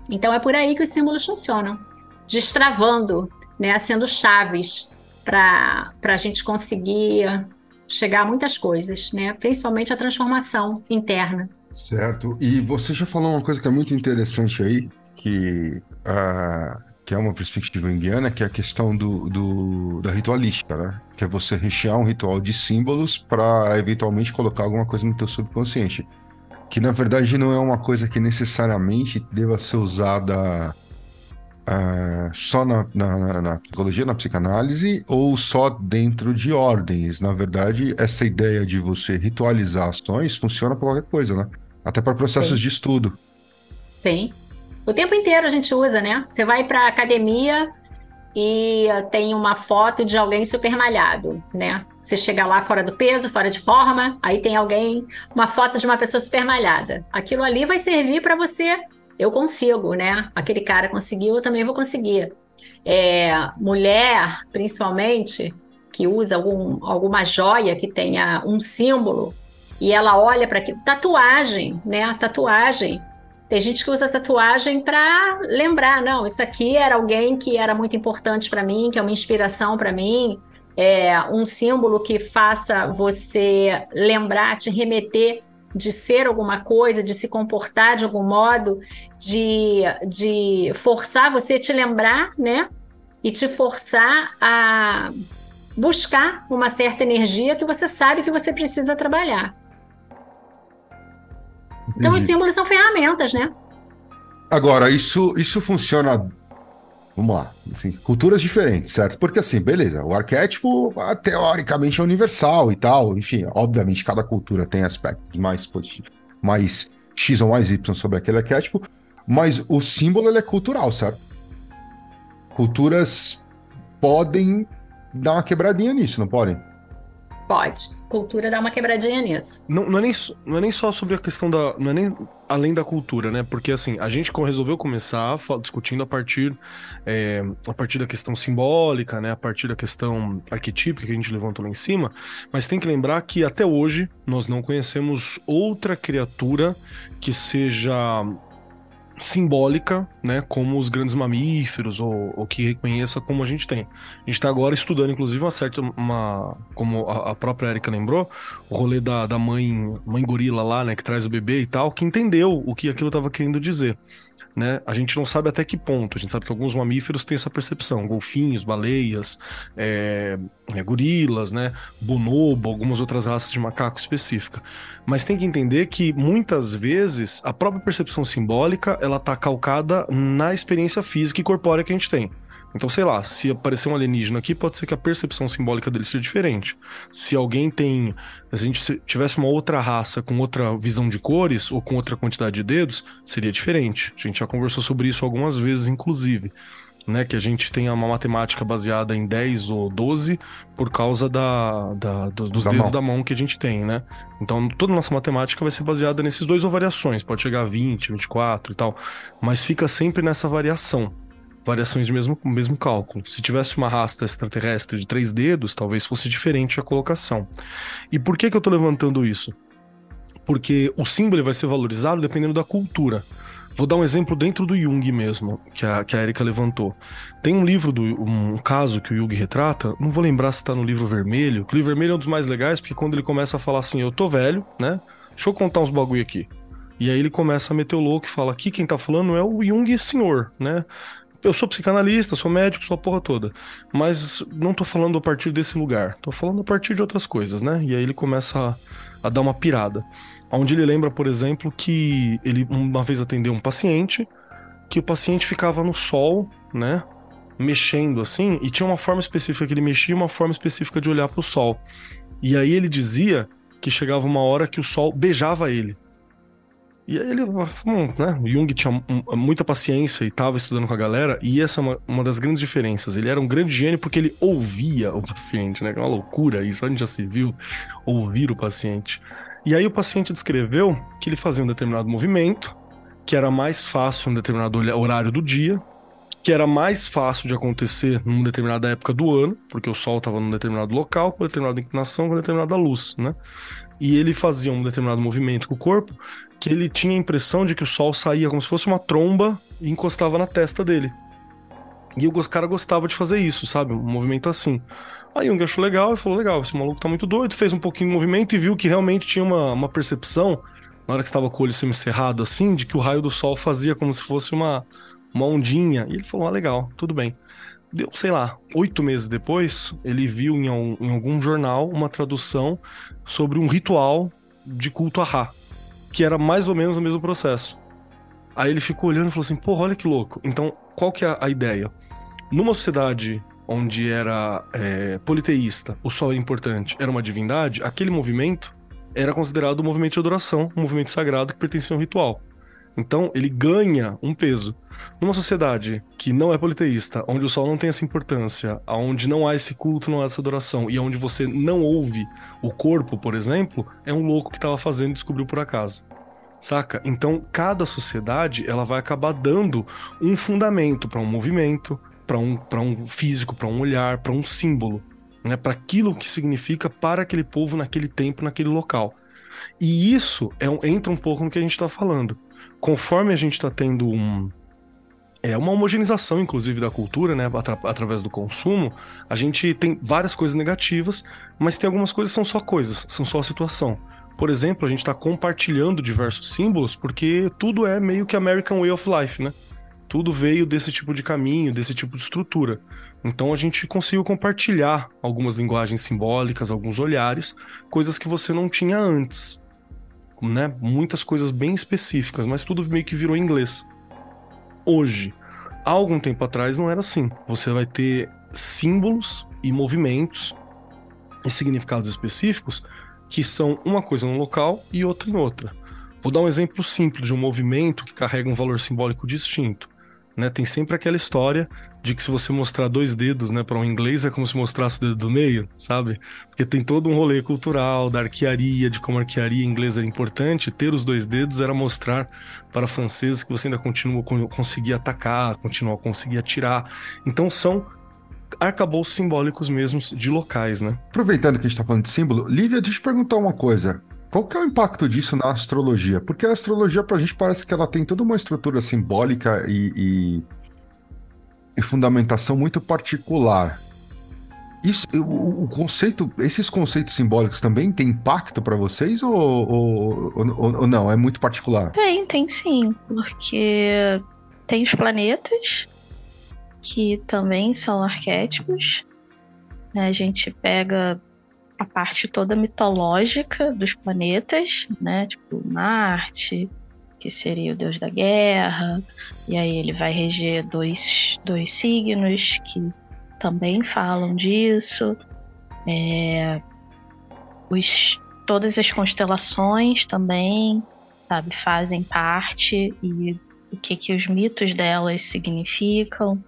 Então é por aí que os símbolos funcionam, destravando, né, sendo chaves para a gente conseguir chegar a muitas coisas, né? principalmente a transformação interna. Certo. E você já falou uma coisa que é muito interessante aí, que, uh, que é uma perspectiva indiana, que é a questão do, do, da ritualística, né? Que é você rechear um ritual de símbolos para eventualmente colocar alguma coisa no teu subconsciente. Que na verdade não é uma coisa que necessariamente deva ser usada uh, só na, na, na, psicologia, na psicanálise, ou só dentro de ordens. Na verdade, essa ideia de você ritualizar ações funciona para qualquer coisa, né? Até para processos Sim. de estudo. Sim. O tempo inteiro a gente usa, né? Você vai para academia e tem uma foto de alguém super malhado, né? Você chega lá fora do peso, fora de forma, aí tem alguém, uma foto de uma pessoa super malhada. Aquilo ali vai servir para você eu consigo, né? Aquele cara conseguiu, eu também vou conseguir. É, mulher, principalmente, que usa algum, alguma joia que tenha um símbolo e ela olha para aquilo. Tatuagem, né? Tatuagem. Tem gente que usa tatuagem para lembrar, não, isso aqui era alguém que era muito importante para mim, que é uma inspiração para mim, é um símbolo que faça você lembrar, te remeter de ser alguma coisa, de se comportar de algum modo, de, de forçar você a te lembrar, né? E te forçar a buscar uma certa energia que você sabe que você precisa trabalhar. Então, os símbolos são ferramentas, né? Agora, isso, isso funciona vamos lá, assim, culturas diferentes, certo? Porque assim, beleza, o arquétipo ah, teoricamente é universal e tal, enfim, obviamente cada cultura tem aspectos mais positivos, mais X ou mais Y sobre aquele arquétipo, mas o símbolo ele é cultural, certo? Culturas podem dar uma quebradinha nisso, não podem? Pode. Cultura dá uma quebradinha nisso. Não, não, é nem, não é nem só sobre a questão da. Não é nem além da cultura, né? Porque assim, a gente resolveu começar discutindo a partir, é, a partir da questão simbólica, né? A partir da questão arquetípica que a gente levantou lá em cima. Mas tem que lembrar que até hoje nós não conhecemos outra criatura que seja simbólica, né, como os grandes mamíferos ou, ou que reconheça como a gente tem. A gente está agora estudando, inclusive, uma certa, uma, como a, a própria Erika lembrou, o rolê da, da mãe, mãe gorila lá, né, que traz o bebê e tal, que entendeu o que aquilo estava querendo dizer. Né? A gente não sabe até que ponto. A gente sabe que alguns mamíferos têm essa percepção. Golfinhos, baleias, é, é, gorilas, né? Bonobo, algumas outras raças de macaco específica. Mas tem que entender que muitas vezes a própria percepção simbólica ela está calcada na experiência física e corpórea que a gente tem. Então, sei lá, se aparecer um alienígena aqui, pode ser que a percepção simbólica dele seja diferente. Se alguém tem. Se a gente tivesse uma outra raça com outra visão de cores ou com outra quantidade de dedos, seria diferente. A gente já conversou sobre isso algumas vezes, inclusive né? Que a gente tenha uma matemática baseada em 10 ou 12 por causa da, da dos, dos da dedos mão. da mão que a gente tem, né? Então toda a nossa matemática vai ser baseada nesses dois ou variações, pode chegar a 20, 24 e tal, mas fica sempre nessa variação. Variações de mesmo, mesmo cálculo. Se tivesse uma raça extraterrestre de três dedos, talvez fosse diferente a colocação. E por que, que eu estou levantando isso? Porque o símbolo vai ser valorizado dependendo da cultura. Vou dar um exemplo dentro do Jung mesmo, que a, que a Erika levantou. Tem um livro, do, um caso que o Jung retrata, não vou lembrar se tá no livro vermelho, o livro vermelho é um dos mais legais, porque quando ele começa a falar assim, eu tô velho, né? Deixa eu contar uns bagulho aqui. E aí ele começa a meter o louco e fala, aqui quem tá falando é o Jung senhor, né? Eu sou psicanalista, sou médico, sou a porra toda. Mas não tô falando a partir desse lugar. Tô falando a partir de outras coisas, né? E aí ele começa a, a dar uma pirada onde ele lembra, por exemplo, que ele uma vez atendeu um paciente, que o paciente ficava no sol, né, mexendo assim, e tinha uma forma específica que ele mexia, uma forma específica de olhar para o sol. E aí ele dizia que chegava uma hora que o sol beijava ele. E aí ele, hum, né, o Jung tinha muita paciência e estava estudando com a galera, e essa é uma, uma, das grandes diferenças. Ele era um grande gênio porque ele ouvia o paciente, né? É uma loucura isso, a gente já se viu ouvir o paciente. E aí o paciente descreveu que ele fazia um determinado movimento, que era mais fácil em um determinado horário do dia, que era mais fácil de acontecer numa determinada época do ano, porque o sol estava num determinado local, com determinada inclinação, com determinada luz, né? E ele fazia um determinado movimento com o corpo, que ele tinha a impressão de que o sol saía como se fosse uma tromba e encostava na testa dele. E o cara gostava de fazer isso, sabe? Um movimento assim. Aí Jung achou legal e falou: legal, esse maluco tá muito doido. Fez um pouquinho de movimento e viu que realmente tinha uma, uma percepção, na hora que estava com o olho semicerrado, assim, de que o raio do sol fazia como se fosse uma, uma ondinha. E ele falou: ah, legal, tudo bem. Deu, sei lá, oito meses depois, ele viu em, em algum jornal uma tradução sobre um ritual de culto a Ra, que era mais ou menos o mesmo processo. Aí ele ficou olhando e falou assim: porra, olha que louco. Então, qual que é a ideia? Numa sociedade onde era é, politeísta, o sol é importante, era uma divindade, aquele movimento era considerado um movimento de adoração, um movimento sagrado que pertencia a um ritual. Então, ele ganha um peso. Numa sociedade que não é politeísta, onde o sol não tem essa importância, onde não há esse culto, não há essa adoração, e onde você não ouve o corpo, por exemplo, é um louco que estava fazendo e descobriu por acaso. Saca? Então, cada sociedade ela vai acabar dando um fundamento para um movimento, para um, um físico, para um olhar, para um símbolo, né? para aquilo que significa para aquele povo naquele tempo, naquele local. E isso é, entra um pouco no que a gente está falando conforme a gente está tendo um, é uma homogeneização, inclusive, da cultura, né? Atra através do consumo, a gente tem várias coisas negativas, mas tem algumas coisas que são só coisas, são só situação. Por exemplo, a gente está compartilhando diversos símbolos porque tudo é meio que American Way of Life, né? Tudo veio desse tipo de caminho, desse tipo de estrutura. Então a gente conseguiu compartilhar algumas linguagens simbólicas, alguns olhares, coisas que você não tinha antes né? Muitas coisas bem específicas, mas tudo meio que virou inglês. Hoje, há algum tempo atrás não era assim. Você vai ter símbolos e movimentos e significados específicos que são uma coisa num local e outra em outra. Vou dar um exemplo simples de um movimento que carrega um valor simbólico distinto. Né? Tem sempre aquela história de que se você mostrar dois dedos, né, para um inglês é como se mostrasse o dedo do meio, sabe? Porque tem todo um rolê cultural da arquearia, de como a arquearia inglesa é importante. Ter os dois dedos era mostrar para franceses que você ainda continua conseguir atacar, continua conseguir atirar. Então são arcabouços simbólicos mesmos de locais, né? Aproveitando que a gente está falando de símbolo, Lívia, deixa eu te perguntar uma coisa. Qual que é o impacto disso na astrologia? Porque a astrologia, para a gente, parece que ela tem toda uma estrutura simbólica e, e e fundamentação muito particular. Isso, o, o, conceito, esses conceitos simbólicos também têm impacto para vocês ou, ou, ou, ou, não? É muito particular? Tem, tem sim, porque tem os planetas que também são arquétipos. Né? A gente pega a parte toda mitológica dos planetas, né? Tipo Marte, que seria o deus da guerra, e aí ele vai reger dois, dois signos que também falam disso. É, os, todas as constelações também, sabe, fazem parte e o que, que os mitos delas significam.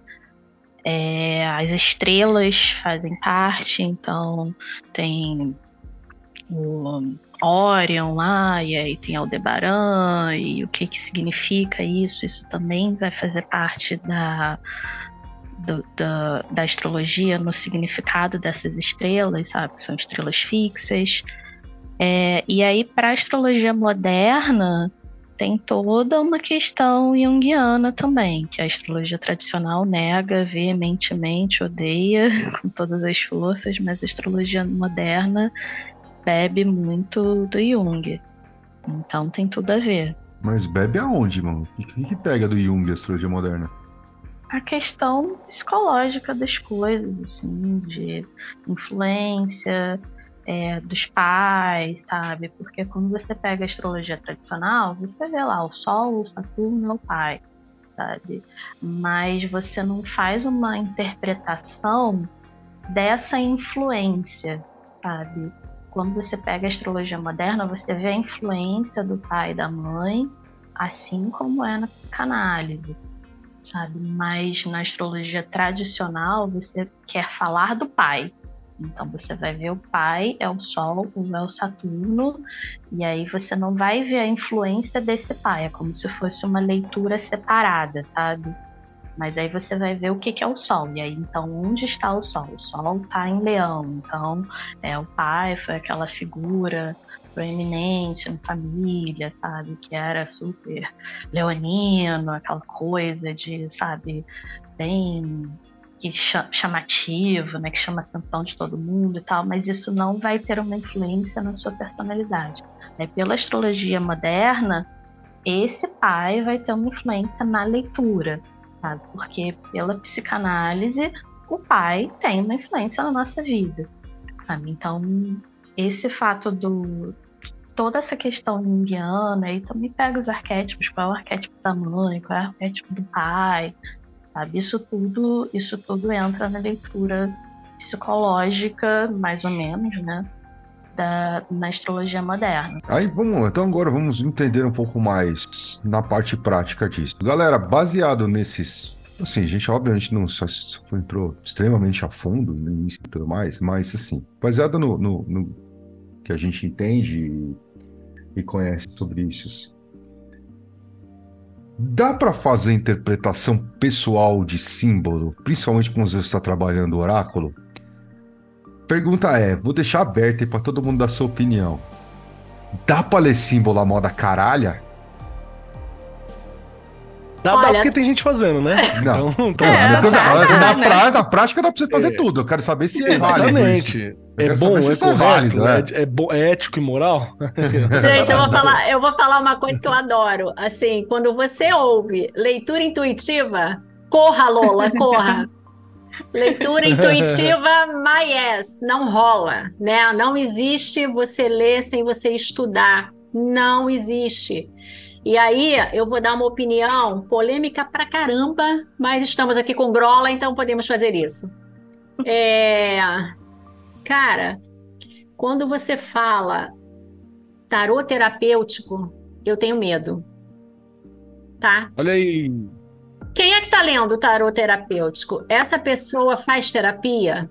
É, as estrelas fazem parte, então tem o Orion lá, e aí tem Aldebaran, e o que que significa isso, isso também vai fazer parte da, do, da, da astrologia no significado dessas estrelas, sabe? São estrelas fixas. É, e aí, para a astrologia moderna, tem toda uma questão junguiana também, que a astrologia tradicional nega veementemente, odeia com todas as forças, mas a astrologia moderna bebe muito do Jung. Então tem tudo a ver. Mas bebe aonde, mano? O que, que pega do Jung a astrologia moderna? A questão psicológica das coisas, assim, de influência é, dos pais, sabe? Porque quando você pega a astrologia tradicional, você vê lá o Sol, o Saturno o pai, sabe? Mas você não faz uma interpretação dessa influência, sabe? Quando você pega a astrologia moderna, você vê a influência do pai e da mãe, assim como é na psicanálise, sabe? Mas na astrologia tradicional, você quer falar do pai. Então você vai ver o pai é o Sol, o é o Saturno, e aí você não vai ver a influência desse pai, é como se fosse uma leitura separada, sabe? Mas aí você vai ver o que, que é o Sol. E aí, então, onde está o Sol? O Sol está em Leão. Então, é, o pai foi aquela figura proeminente na família, sabe? Que era super leonino, aquela coisa de, sabe, bem que chamativo, né, que chama a atenção de todo mundo e tal, mas isso não vai ter uma influência na sua personalidade. Né? Pela astrologia moderna, esse pai vai ter uma influência na leitura, sabe? Porque pela psicanálise, o pai tem uma influência na nossa vida, sabe? Então, esse fato do toda essa questão junguiana aí também pega os arquétipos, qual é o arquétipo da mãe, qual é o arquétipo do pai, sabe? Isso tudo, isso tudo entra na leitura psicológica, mais ou menos, né? Da, na astrologia moderna. Aí vamos então agora vamos entender um pouco mais na parte prática disso. Galera, baseado nesses. Assim, a gente obviamente não só, só entrou extremamente a fundo no início e tudo mais, mas assim, baseado no, no, no que a gente entende e, e conhece sobre isso, Dá para fazer interpretação pessoal de símbolo, principalmente quando você está trabalhando oráculo? Pergunta é, vou deixar aberta para todo mundo dar sua opinião. Dá para ler símbolo à moda caralha? Dá, Olha, dá porque tem gente fazendo, né? Não. Então, então é, na, na, pra, na, prática dá pra você fazer é. tudo. Eu quero saber se é Exatamente. É bom, é, é correto, válido, é. é, bom, é ético e moral? Gente, eu vou, falar, eu vou falar uma coisa que eu adoro. Assim, quando você ouve leitura intuitiva, corra, Lola, corra. Leitura intuitiva, my yes, não rola, né? Não existe você ler sem você estudar. Não existe. E aí eu vou dar uma opinião polêmica pra caramba, mas estamos aqui com Grola, então podemos fazer isso. É... Cara, quando você fala tarô terapêutico, eu tenho medo. Tá? Olha aí. Quem é que tá lendo o tarô terapêutico? Essa pessoa faz terapia?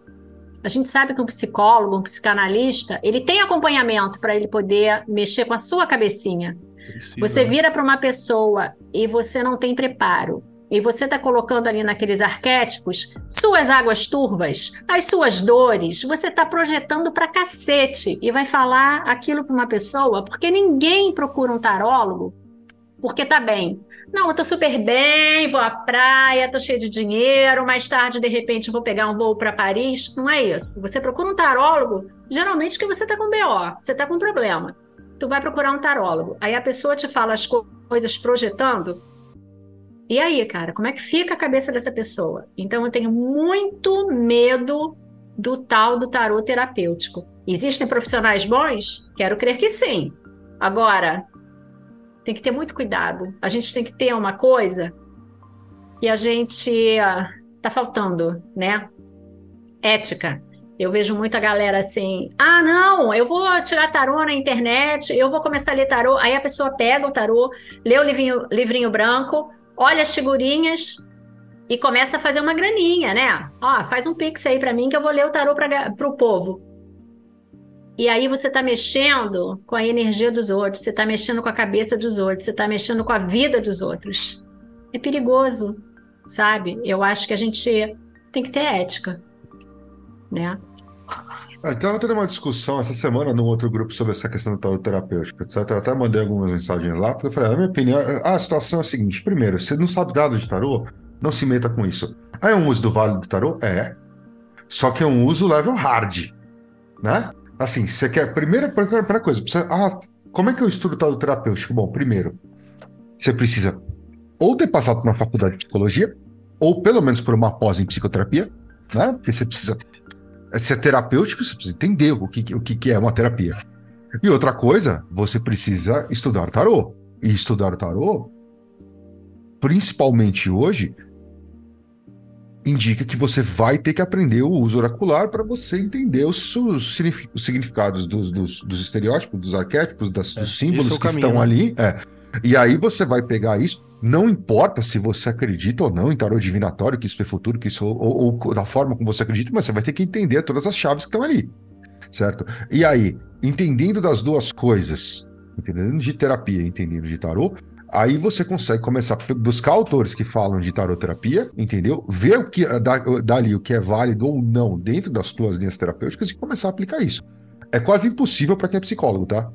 A gente sabe que um psicólogo, um psicanalista, ele tem acompanhamento para ele poder mexer com a sua cabecinha. Precisa, você né? vira para uma pessoa e você não tem preparo. E você está colocando ali naqueles arquétipos suas águas turvas, as suas dores. Você está projetando para cacete e vai falar aquilo para uma pessoa, porque ninguém procura um tarólogo porque tá bem. Não, eu tô super bem, vou à praia, tô cheio de dinheiro, mais tarde, de repente, vou pegar um voo para Paris. Não é isso. Você procura um tarólogo, geralmente que você tá com BO, você tá com problema tu vai procurar um tarólogo. Aí a pessoa te fala as coisas projetando. E aí, cara, como é que fica a cabeça dessa pessoa? Então eu tenho muito medo do tal do tarô terapêutico. Existem profissionais bons? Quero crer que sim. Agora, tem que ter muito cuidado. A gente tem que ter uma coisa que a gente uh, tá faltando, né? Ética. Eu vejo muita galera assim: ah, não, eu vou tirar tarô na internet, eu vou começar a ler tarô. Aí a pessoa pega o tarô, lê o livrinho, livrinho branco, olha as figurinhas e começa a fazer uma graninha, né? Ó, faz um pix aí para mim que eu vou ler o tarô para o povo. E aí você está mexendo com a energia dos outros, você está mexendo com a cabeça dos outros, você está mexendo com a vida dos outros. É perigoso, sabe? Eu acho que a gente tem que ter ética né? Ah, estava tendo uma discussão essa semana no outro grupo sobre essa questão do tarot terapêutico, etc. Eu até mandei algumas mensagens lá, porque eu falei, a minha opinião, a situação é a seguinte: primeiro, você não sabe dados de tarô, não se meta com isso. Ah, é um uso do vale do tarô? É. Só que é um uso level hard, né? Assim, você quer. Primeira, primeira coisa, precisa, ah, como é que eu estudo tarot terapêutico? Bom, primeiro, você precisa ou ter passado por uma faculdade de psicologia, ou pelo menos por uma pós em psicoterapia, né? Porque você precisa se é terapêutico, você precisa entender o que, o que é uma terapia. E outra coisa, você precisa estudar tarô. E estudar tarô, principalmente hoje, indica que você vai ter que aprender o uso oracular para você entender os, os significados dos, dos, dos, estereótipos, dos arquétipos, das, é, dos símbolos é que caminho, estão né? ali. É. E aí você vai pegar isso, não importa se você acredita ou não em tarô divinatório, que isso é futuro, que isso ou, ou, da forma como você acredita, mas você vai ter que entender todas as chaves que estão ali, certo? E aí, entendendo das duas coisas, entendendo de terapia, entendendo de tarô, aí você consegue começar a buscar autores que falam de taroterapia, entendeu? Ver o que dali o que é válido ou não dentro das tuas linhas terapêuticas e começar a aplicar isso. É quase impossível para quem é psicólogo, tá?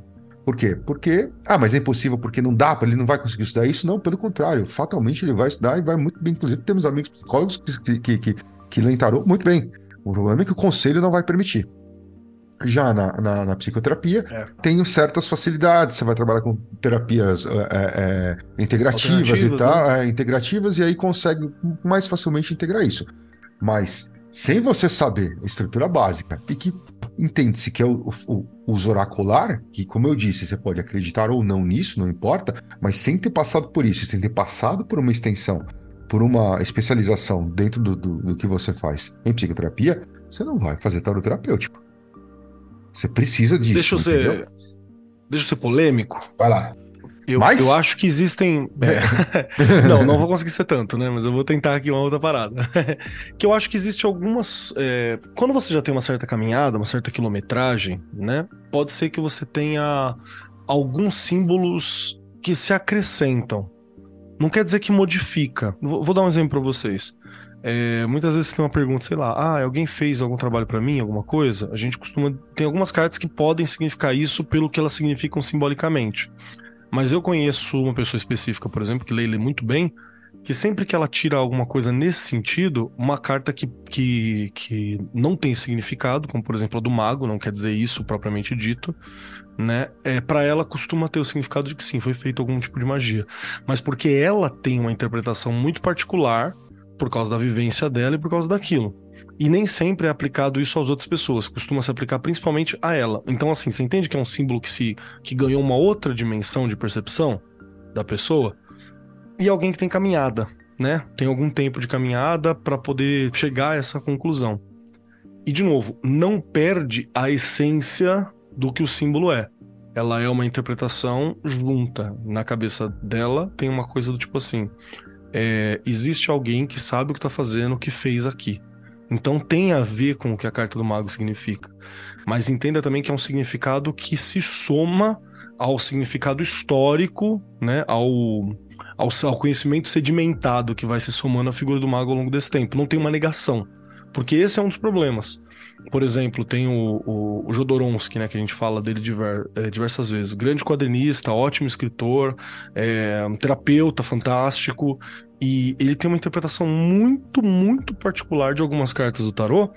Por quê? Porque, ah, mas é impossível porque não dá, ele não vai conseguir estudar isso? Não, pelo contrário, fatalmente ele vai estudar e vai muito bem. Inclusive, temos amigos psicólogos que, que, que, que leem tarô muito bem. O problema é que o conselho não vai permitir. Já na, na, na psicoterapia, É. tem certas facilidades. Você vai trabalhar com terapias é, é, integrativas e tal, é, integrativas, e aí consegue mais facilmente integrar isso. Mas sem você saber a estrutura básica e que entende-se que é o, o, o uso oracular, que, como eu disse, você pode acreditar ou não nisso, não importa, mas sem ter passado por isso, sem ter passado por uma extensão, por uma especialização dentro do, do, do que você faz em psicoterapia, você não vai fazer tarot terapêutico. Você precisa disso. Deixa eu entendeu? ser. Deixa eu ser polêmico. Vai lá. Eu, Mais? eu acho que existem. é. não, não vou conseguir ser tanto, né? Mas eu vou tentar aqui uma outra parada. que eu acho que existe algumas. é, Quando você já tem uma certa caminhada, uma certa quilometragem, né? Pode ser que você tenha alguns símbolos que se acrescentam. Não quer dizer que modifica. Vou, vou dar um exemplo pra vocês. É, muitas vezes tem uma pergunta, sei lá, ah, alguém fez algum trabalho pra mim, alguma coisa? A gente costuma. Tem algumas cartas que podem significar isso pelo que elas significam simbolicamente. Mas eu conheço uma pessoa específica, por exemplo, que lê, lê muito bem, que sempre que ela tira alguma coisa nesse sentido, uma carta que, que, que não tem significado, como por exemplo a do mago, não quer dizer isso propriamente dito, né? É, para ela costuma ter o significado de que sim, foi feito algum tipo de magia. Mas porque ela tem uma interpretação muito particular por causa da vivência dela e por causa daquilo. E nem sempre é aplicado isso às outras pessoas, costuma se aplicar principalmente a ela. Então, assim, você entende que é um símbolo que, se, que ganhou uma outra dimensão de percepção da pessoa? E alguém que tem caminhada, né? Tem algum tempo de caminhada para poder chegar a essa conclusão. E, de novo, não perde a essência do que o símbolo é. Ela é uma interpretação junta. Na cabeça dela tem uma coisa do tipo assim: é, existe alguém que sabe o que tá fazendo, o que fez aqui. Então tem a ver com o que a carta do mago significa. Mas entenda também que é um significado que se soma ao significado histórico, né? Ao, ao, ao conhecimento sedimentado que vai se somando à figura do mago ao longo desse tempo. Não tem uma negação. Porque esse é um dos problemas. Por exemplo, tem o, o, o Jodorowsky, né, que a gente fala dele diver, é, diversas vezes. Grande quadrinista, ótimo escritor, é, um terapeuta fantástico. E ele tem uma interpretação muito, muito particular de algumas cartas do tarô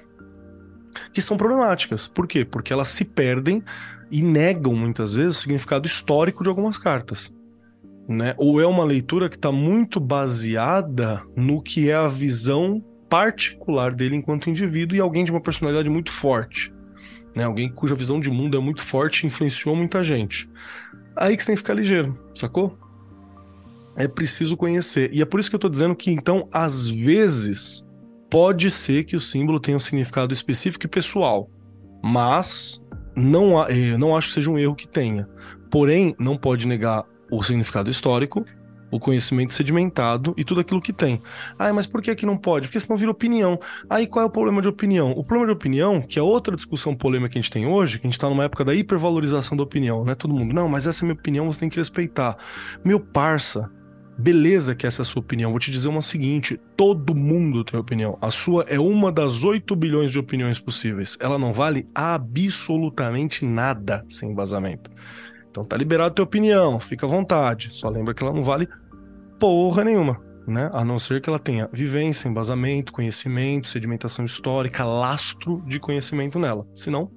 que são problemáticas. Por quê? Porque elas se perdem e negam muitas vezes o significado histórico de algumas cartas. Né? Ou é uma leitura que está muito baseada no que é a visão particular dele enquanto indivíduo e alguém de uma personalidade muito forte. Né? Alguém cuja visão de mundo é muito forte e influenciou muita gente. Aí que você tem que ficar ligeiro, sacou? É preciso conhecer. E é por isso que eu tô dizendo que, então, às vezes, pode ser que o símbolo tenha um significado específico e pessoal. Mas não, eh, não acho que seja um erro que tenha. Porém, não pode negar o significado histórico, o conhecimento sedimentado e tudo aquilo que tem. Ah, mas por que que não pode? Porque senão vira opinião. Aí qual é o problema de opinião? O problema de opinião, que é outra discussão polêmica que a gente tem hoje, que a gente tá numa época da hipervalorização da opinião, né? Todo mundo, não, mas essa é minha opinião, você tem que respeitar. Meu parça, beleza que essa é a sua opinião. Vou te dizer uma seguinte: todo mundo tem opinião. A sua é uma das 8 bilhões de opiniões possíveis. Ela não vale absolutamente nada sem embasamento. Então tá liberado a tua opinião, fica à vontade. Só lembra que ela não vale porra nenhuma, né? A não ser que ela tenha vivência, embasamento, conhecimento, sedimentação histórica, lastro de conhecimento nela. Senão,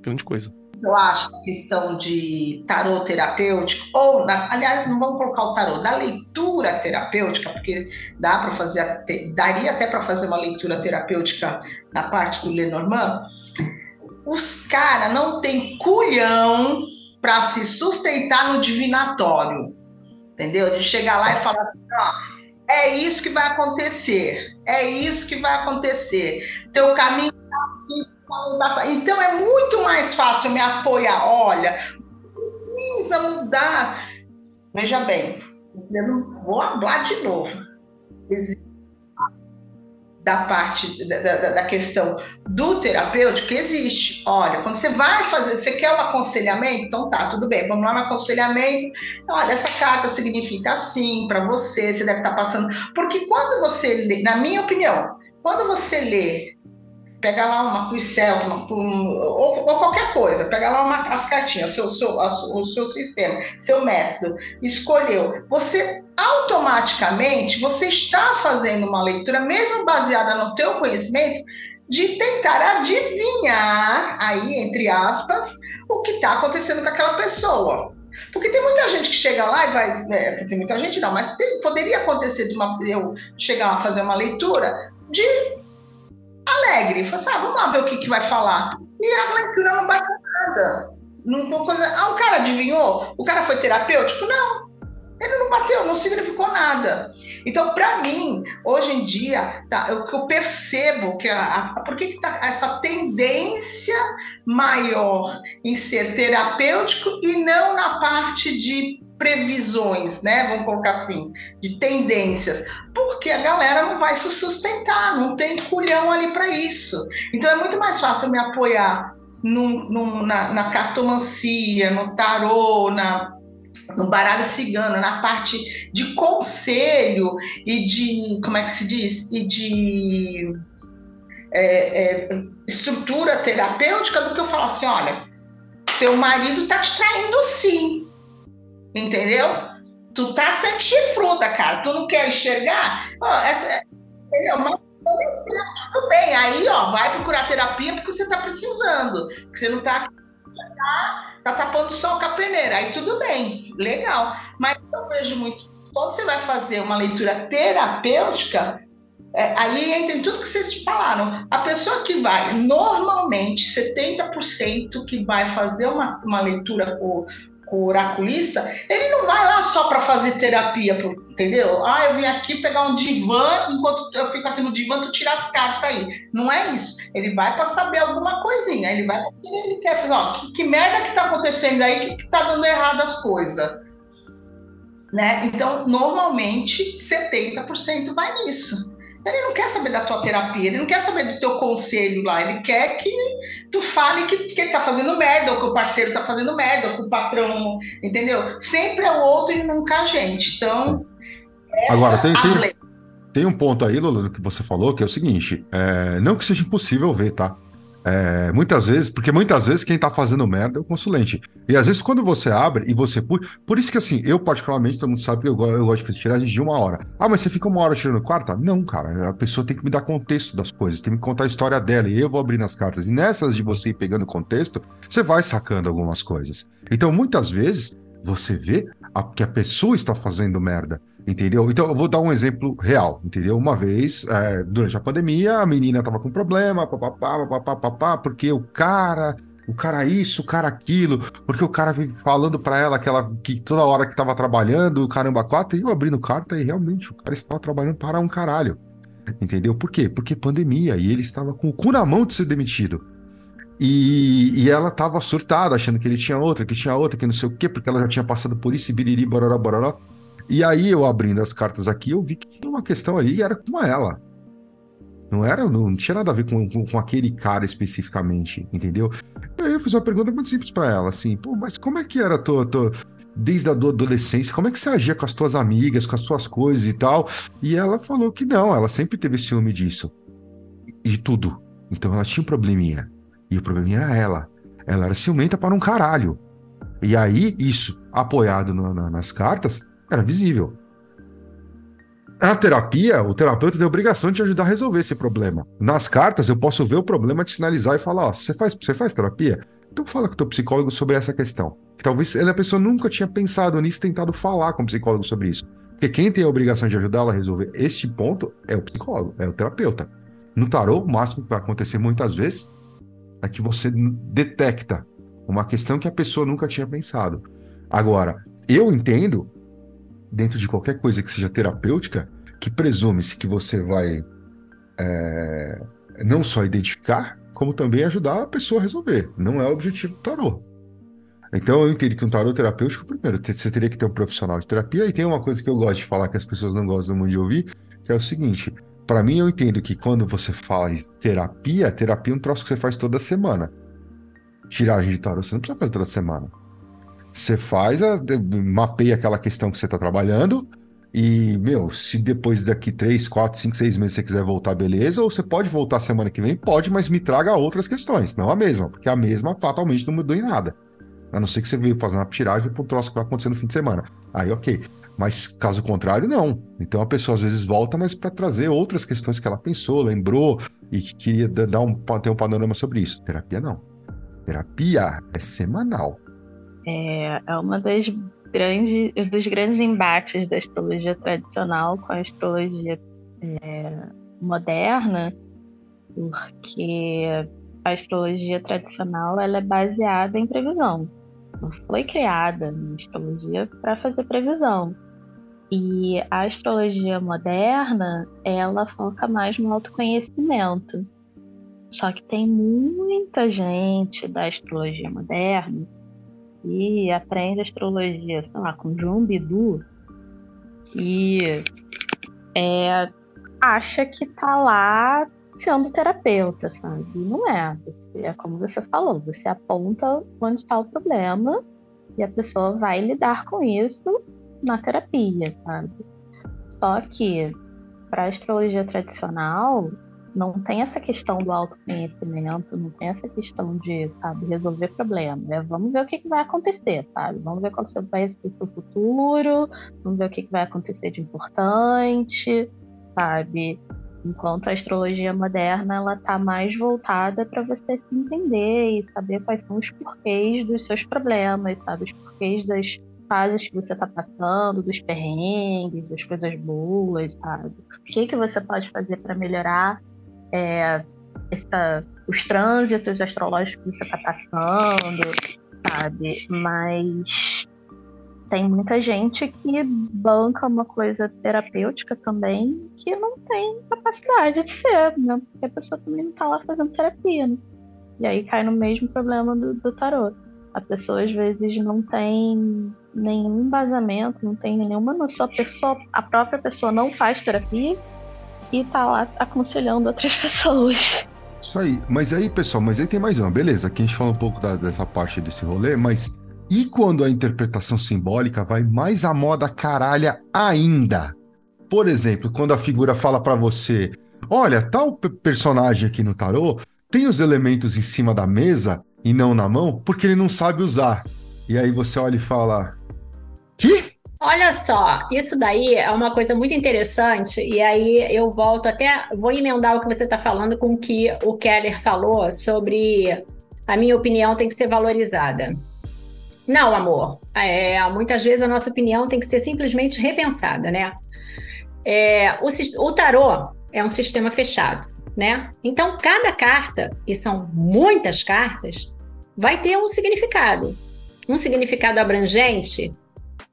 grande coisa. eu acho, questão de tarô terapêutico, ou, na- aliás, não vamos colocar o tarô, da leitura terapêutica, porque dá para fazer, daria até para fazer uma leitura terapêutica na parte do Lenormand. Os caras não têm culhão para se sustentar no divinatório, entendeu? De chegar lá e falar assim, ó, é isso que vai acontecer, é isso que vai acontecer, teu caminho tá assim, então é muito mais fácil me apoiar. Olha, precisa mudar. Veja bem, eu não vou falar de novo. Existe da parte da, da, da questão do terapêutico existe. Olha, quando você vai fazer, você quer um aconselhamento, então tá, tudo bem, vamos lá no aconselhamento. Olha, essa carta significa assim para você, você deve estar passando. Porque quando você lê, na minha opinião, quando você lê pega lá uma cruz celta, uma, um, ou, ou, qualquer coisa, pega lá uma, as cartinhas, seu, seu, a, o seu sistema, seu método, escolheu. Você automaticamente você está fazendo uma leitura, mesmo baseada no teu conhecimento, de tentar adivinhar, aí, entre aspas, o que está acontecendo com aquela pessoa. Porque tem muita gente que chega lá e vai. É, dizer, muita gente não, mas tem, poderia acontecer de uma, eu chegar a fazer uma leitura de alegre. Falar assim, ah, vamos lá ver o que, que vai falar. E a leitura não bate nada. Não, coisa, ah, o cara adivinhou? O cara foi terapêutico? Não. Ele não bateu, não significou nada. Então, para mim, hoje em dia, tá, o que eu percebo que a, a, por que, que tá essa tendência maior em ser terapêutico e não na parte de previsões, né? Vamos colocar assim, de tendências, porque a galera não vai se sustentar, não tem culhão ali para isso. Então é muito mais fácil me apoiar na, na cartomancia, no tarô, na no baralho cigano, na parte de conselho e de, como é que se diz? E de é, é, estrutura terapêutica do que eu falo assim, olha, teu marido tá te traindo sim, entendeu? Tu tá sendo chifruda, cara, tu não quer enxergar? Ó, essa, é uma tudo bem, aí ó, vai procurar terapia porque você tá precisando, porque você não tá tá tapando sol com a peneira. Aí tudo bem, legal. Mas eu vejo muito. Quando você vai fazer uma leitura terapêutica, é, aí entra em tudo que vocês falaram. A pessoa que vai, normalmente, 70% que vai fazer uma, uma leitura com, com o oraculista, ele não vai lá só para fazer terapia, entendeu? Ah, eu vim aqui pegar um divã, enquanto eu fico aqui no divã, tu tira as cartas aí. Não é isso. Ele vai para saber alguma coisinha, ele vai ele quer fazer, ó, que, que merda que tá acontecendo aí, que, que tá dando errado as coisas. Né? Então, normalmente, 70% vai nisso. Ele não quer saber da tua terapia, ele não quer saber do teu conselho lá, ele quer que tu fale que, que ele tá fazendo merda, ou que o parceiro tá fazendo merda, ou que o patrão, entendeu? Sempre é o outro e nunca a gente. Então. Agora, tem, tem, tem, um ponto aí, Lula, que você falou, que é o seguinte: é, não que seja impossível ver, tá? É, muitas vezes, porque muitas vezes quem tá fazendo merda é o consulente. E às vezes quando você abre e você puxa. Por isso que assim, eu particularmente, todo mundo sabe que eu, eu gosto de tirar de uma hora. Ah, mas você fica uma hora tirando quarta? Não, cara. A pessoa tem que me dar contexto das coisas, tem que me contar a história dela. E eu vou abrir nas cartas. E nessas de você ir pegando contexto, você vai sacando algumas coisas. Então, muitas vezes, você vê a, que a pessoa está fazendo merda. Entendeu? Então, eu vou dar um exemplo real, entendeu? Uma vez, é, durante a pandemia, a menina tava com problema, papapá, papapá, papapá, porque o cara, o cara isso, o cara aquilo, porque o cara veio falando para ela que, ela que toda hora que tava trabalhando, o caramba, quatro, e eu abrindo carta e realmente o cara estava trabalhando para um caralho. Entendeu? Por quê? Porque pandemia e ele estava com o cu na mão de ser demitido. E, e ela estava surtada, achando que ele tinha outra, que tinha outra, que não sei o quê, porque ela já tinha passado por isso e biriri, bororó, bororó. E aí eu abrindo as cartas aqui, eu vi que tinha uma questão ali e era com ela. Não era, não, tinha nada a ver com, com, com, aquele cara especificamente, entendeu? E aí eu fiz uma pergunta muito simples para ela, assim, pô, mas como é que era tua, tua, desde a adolescência, como é que você agia com as tuas amigas, com as suas coisas e tal? E ela falou que não, ela sempre teve ciúme disso. De tudo. Então ela tinha um probleminha. E o probleminha era ela. Ela era ciumenta para um caralho. E aí, isso, apoiado nas cartas, era visível. A terapia, o terapeuta tem a obrigação de ajudar a resolver esse problema. Nas cartas, eu posso ver o problema, te sinalizar e falar: ó, você faz, você faz terapia? Então fala com o teu psicólogo sobre essa questão. Que talvez a pessoa nunca tinha pensado nisso, tentado falar com o psicólogo sobre isso. Porque quem tem a obrigação de ajudá-la a resolver este ponto é o psicólogo, é o terapeuta. No tarô, o máximo que vai acontecer muitas vezes é que você detecta uma questão que a pessoa nunca tinha pensado. Agora, eu entendo dentro de qualquer coisa que seja terapêutica, que presume-se que você vai é, não só identificar, como também ajudar a pessoa a resolver. Não é o objetivo do tarô. Então eu entendo que um tarô terapêutico, primeiro, você teria que ter um profissional de terapia, e tem uma coisa que eu gosto de falar que as pessoas não gostam muito de ouvir, que é o seguinte: para mim, eu entendo que quando você fala terapia, terapia é um troço que você faz toda semana. Tiragem de tarô, você não precisa fazer toda semana. Você faz, a, mapeia aquela questão que você está trabalhando, E, meu, se depois daqui 3, 4, 5, 6 meses você quiser voltar, beleza. Ou você pode voltar semana que vem? Pode, mas me traga outras questões, não a mesma, porque a mesma fatalmente não mudou em nada. A não ser que você veio fazer uma tiragem pro troço que vai acontecer no fim de semana. Aí, ok. Mas caso contrário, não. Então a pessoa às vezes volta, mas para trazer outras questões que ela pensou, lembrou e que queria dar um, ter um panorama sobre isso. Terapia não. Terapia é semanal. É, é uma das grandes, dos grandes embates da astrologia tradicional com a astrologia é, moderna, porque a astrologia tradicional ela é baseada em previsão. Não foi criada na astrologia para fazer previsão. E a astrologia moderna, ela foca mais no autoconhecimento. Só que tem muita gente da astrologia moderna que aprende astrologia, sei lá, com João Bidu e é, acha que tá lá sendo terapeuta, sabe? E não é. Você, é como você falou, você aponta onde está o problema e a pessoa vai lidar com isso na terapia, sabe? Só que para astrologia tradicional não tem essa questão do autoconhecimento, não tem essa questão de, sabe, resolver problemas. É, vamos ver o que, que, vai acontecer, sabe? Vamos ver qual vai ser o futuro, vamos ver o que, que vai acontecer de importante, sabe? Enquanto a astrologia moderna ela tá mais voltada para você se entender e saber quais são os porquês dos seus problemas, sabe? Os porquês das fases que você está passando, dos perrengues, das coisas boas, sabe? O que que você pode fazer para melhorar é, essa, os trânsitos astrológicos que você está passando, sabe? Mas tem muita gente que banca uma coisa terapêutica também que não tem capacidade de ser, né? Porque a pessoa também não está lá fazendo terapia, né? E aí cai no mesmo problema do, do tarô. A pessoa às vezes não tem nenhum embasamento, não tem nenhuma noção. A, pessoa, a própria pessoa não faz terapia e tá lá aconselhando outras pessoas. Isso aí. Mas aí, pessoal, mas aí tem mais uma. Beleza, aqui a gente fala um pouco da, dessa parte desse rolê, mas e quando a interpretação simbólica vai mais à moda caralha ainda? Por exemplo, quando a figura fala para você: olha, tal personagem aqui no tarô tem os elementos em cima da mesa e não na mão porque ele não sabe usar. E aí você olha e fala: que? Olha só, isso daí é uma coisa muito interessante, e aí eu volto até, vou emendar o que você está falando com o que o Keller falou sobre a minha opinião tem que ser valorizada. Não, amor. É, muitas vezes a nossa opinião tem que ser simplesmente repensada, né? É, o, o tarô é um sistema fechado, né? Então, cada carta, e são muitas cartas, vai ter um significado. Um significado abrangente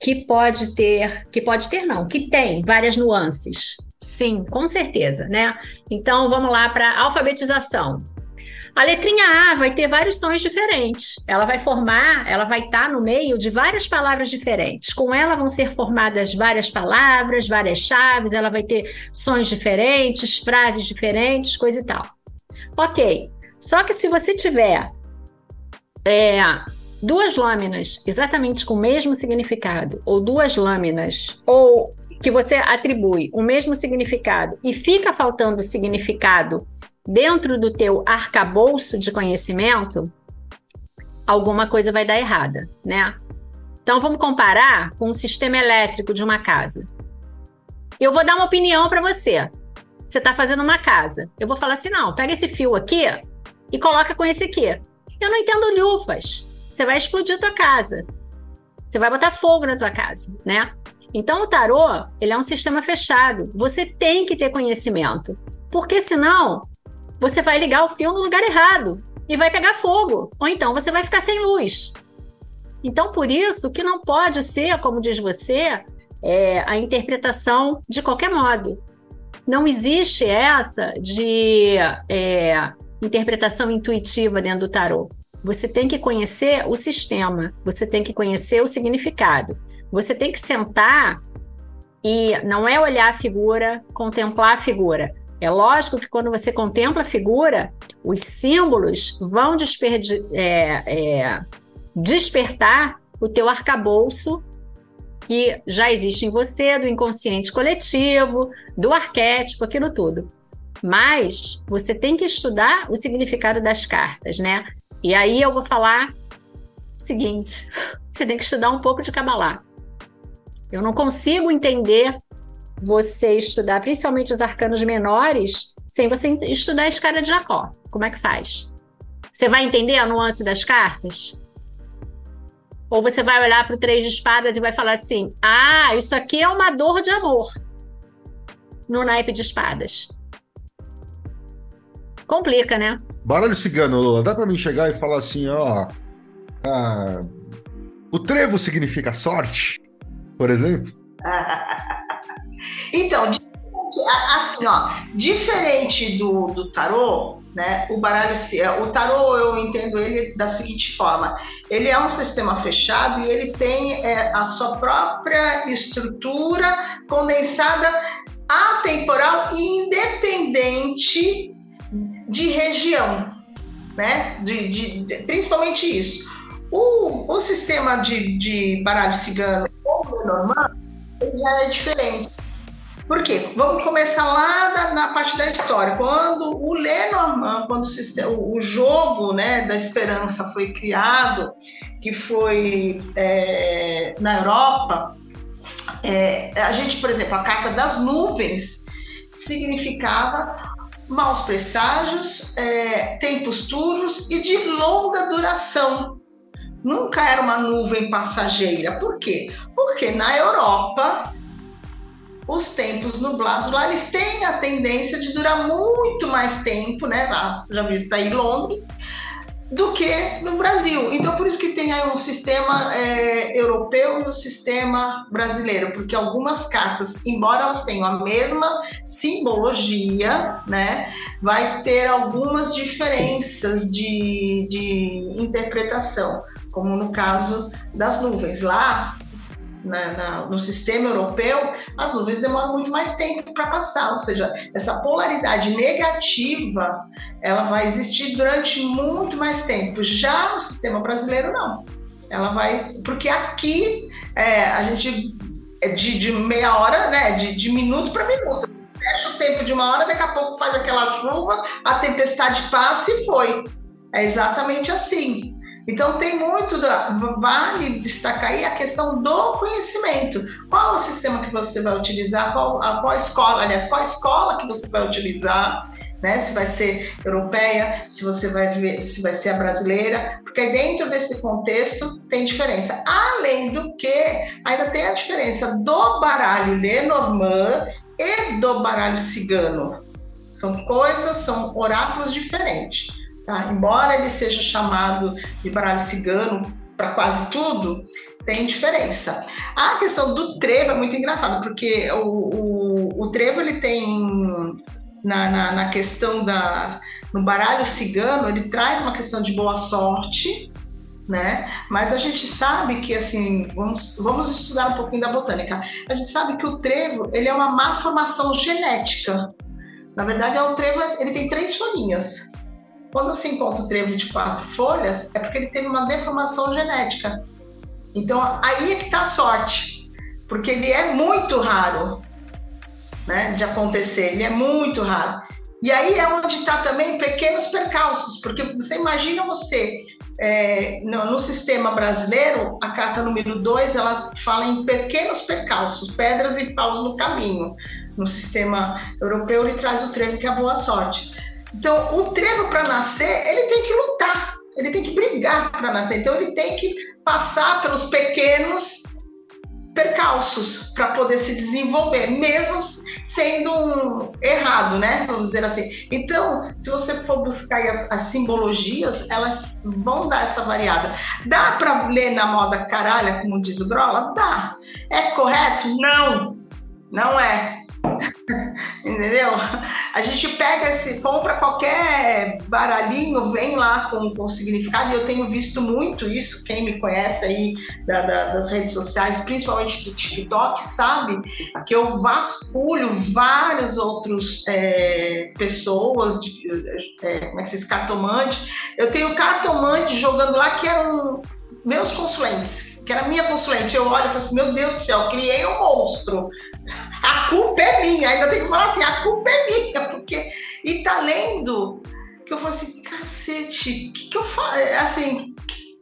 que pode ter, que pode ter não, que tem várias nuances. Sim, com certeza, né? Então vamos lá para alfabetização. A letrinha A vai ter vários sons diferentes. Ela vai formar, ela vai estar tá no meio de várias palavras diferentes. Com ela vão ser formadas várias palavras, várias chaves, ela vai ter sons diferentes, frases diferentes, coisa e tal. Ok. Só que se você tiver é, duas lâminas exatamente com o mesmo significado, ou duas lâminas, ou que você atribui o mesmo significado e fica faltando significado dentro do teu arcabouço de conhecimento, alguma coisa vai dar errada, né? Então vamos comparar com o sistema elétrico de uma casa. Eu vou dar uma opinião para você. Você está fazendo uma casa. Eu vou falar assim: não, pega esse fio aqui e coloca com esse aqui. Eu não entendo lufas você vai explodir a tua casa. Você vai botar fogo na tua casa, né? Então o tarô, ele é um sistema fechado. Você tem que ter conhecimento, porque senão você vai ligar o fio no lugar errado e vai pegar fogo, ou então você vai ficar sem luz. Então por isso que não pode ser, como diz você, é, a interpretação de qualquer modo. Não existe essa de é, interpretação intuitiva dentro do tarô. Você tem que conhecer o sistema, você tem que conhecer o significado. Você tem que sentar e não é olhar a figura, contemplar a figura. É lógico que quando você contempla a figura, os símbolos vão é, é, despertar o teu arcabouço que já existe em você, do inconsciente coletivo, do arquétipo, aquilo tudo. Mas você tem que estudar o significado das cartas, né? E aí eu vou falar o seguinte: você tem que estudar um pouco de Kabbalah. Eu não consigo entender você estudar, principalmente os arcanos menores, sem você estudar a escada de Jacó. Como é que faz? Você vai entender a nuance das cartas? Ou você vai olhar para o três de espadas e vai falar assim: ah, isso aqui é uma dor de amor no naipe de espadas. Complica, né? Baralho cigano, Lula, dá para mim chegar e falar assim, ó. Ah, o trevo significa sorte, por exemplo? então, assim, ó, diferente do, do tarô, né? O baralho, o tarô eu entendo ele da seguinte forma: ele é um sistema fechado e ele tem é, a sua própria estrutura condensada atemporal e independente de região, né? De, de, principalmente isso. O, o sistema de, de baralho cigano ou Lenormand já é diferente. Por quê? Vamos começar lá da, na parte da história. Quando o Lenormand, quando o, o jogo né, da esperança foi criado, que foi é, na Europa, é, a gente, por exemplo, a carta das nuvens significava maus presságios, é, tempos turvos e de longa duração. Nunca era uma nuvem passageira. Por quê? Porque na Europa os tempos nublados lá eles têm a tendência de durar muito mais tempo, né? Já visto aí Londres, do que no Brasil. Então, por isso que tem aí um sistema é, europeu e um sistema brasileiro, porque algumas cartas, embora elas tenham a mesma simbologia, né, vai ter algumas diferenças de, de interpretação, como no caso das nuvens. Lá, na, na, no sistema europeu, as nuvens demoram muito mais tempo para passar, ou seja, essa polaridade negativa ela vai existir durante muito mais tempo. Já no sistema brasileiro, não. Ela vai. Porque aqui é, a gente é de, de, meia hora, né? De, de minuto para minuto. Fecha o tempo de uma hora, daqui a pouco faz aquela chuva, a tempestade passa e foi. É exatamente assim. Então tem muito da, vale destacar aí a questão do conhecimento. Qual o sistema que você vai utilizar? Qual a qual escola, aliás, qual escola que você vai utilizar? Né? Se vai ser europeia, se você vai ver, se vai ser a brasileira, porque dentro desse contexto tem diferença. Além do que, ainda tem a diferença do baralho Lenormand e do baralho cigano. São coisas, são oráculos diferentes. Tá? Embora ele seja chamado de baralho cigano para quase tudo, tem diferença. A questão do trevo é muito engraçada, porque o, o, o trevo ele tem na, na, na, questão da no baralho cigano ele traz uma questão de boa sorte né mas a gente sabe que assim vamos, vamos estudar um pouquinho da botânica a gente sabe que o trevo ele é uma má formação genética na verdade é o trevo ele tem três folhinhas quando se encontra o trevo de quatro folhas, é porque ele teve uma deformação genética. Então, aí é que está a sorte, porque ele é muito raro né, de acontecer, ele é muito raro. E aí é onde está também pequenos percalços, porque você imagina você, é, no, no, sistema brasileiro, a carta número 2, ela fala em pequenos percalços, pedras e paus no caminho. No sistema europeu, ele traz o trevo que é a boa sorte. Então, o trevo para nascer, ele tem que lutar, ele tem que brigar para nascer. Então, ele tem que passar pelos pequenos percalços para poder se desenvolver, mesmo sendo um errado, né? Vamos dizer assim. Então, se você for buscar as, as simbologias, elas vão dar essa variada. Dá para ler na moda caralha, como diz o Grola? Dá. É correto? Não. Não é. Entendeu? A gente pega esse, compra qualquer baralhinho, vem lá com, com significado, e eu tenho visto muito isso, quem me conhece aí da, da, das redes sociais, principalmente do TikTok, sabe que eu vasculho vários outros é, pessoas, de, é, como é que se diz, cartomante. Eu tenho cartomante jogando lá que um meus consulentes, que era minha consulente, eu olho e falo assim, meu Deus do céu, criei um monstro. A culpa é minha, ainda tem que falar assim, a culpa é minha, porque. E tá lendo, que eu falo assim, cacete, o que, que eu faço? Assim,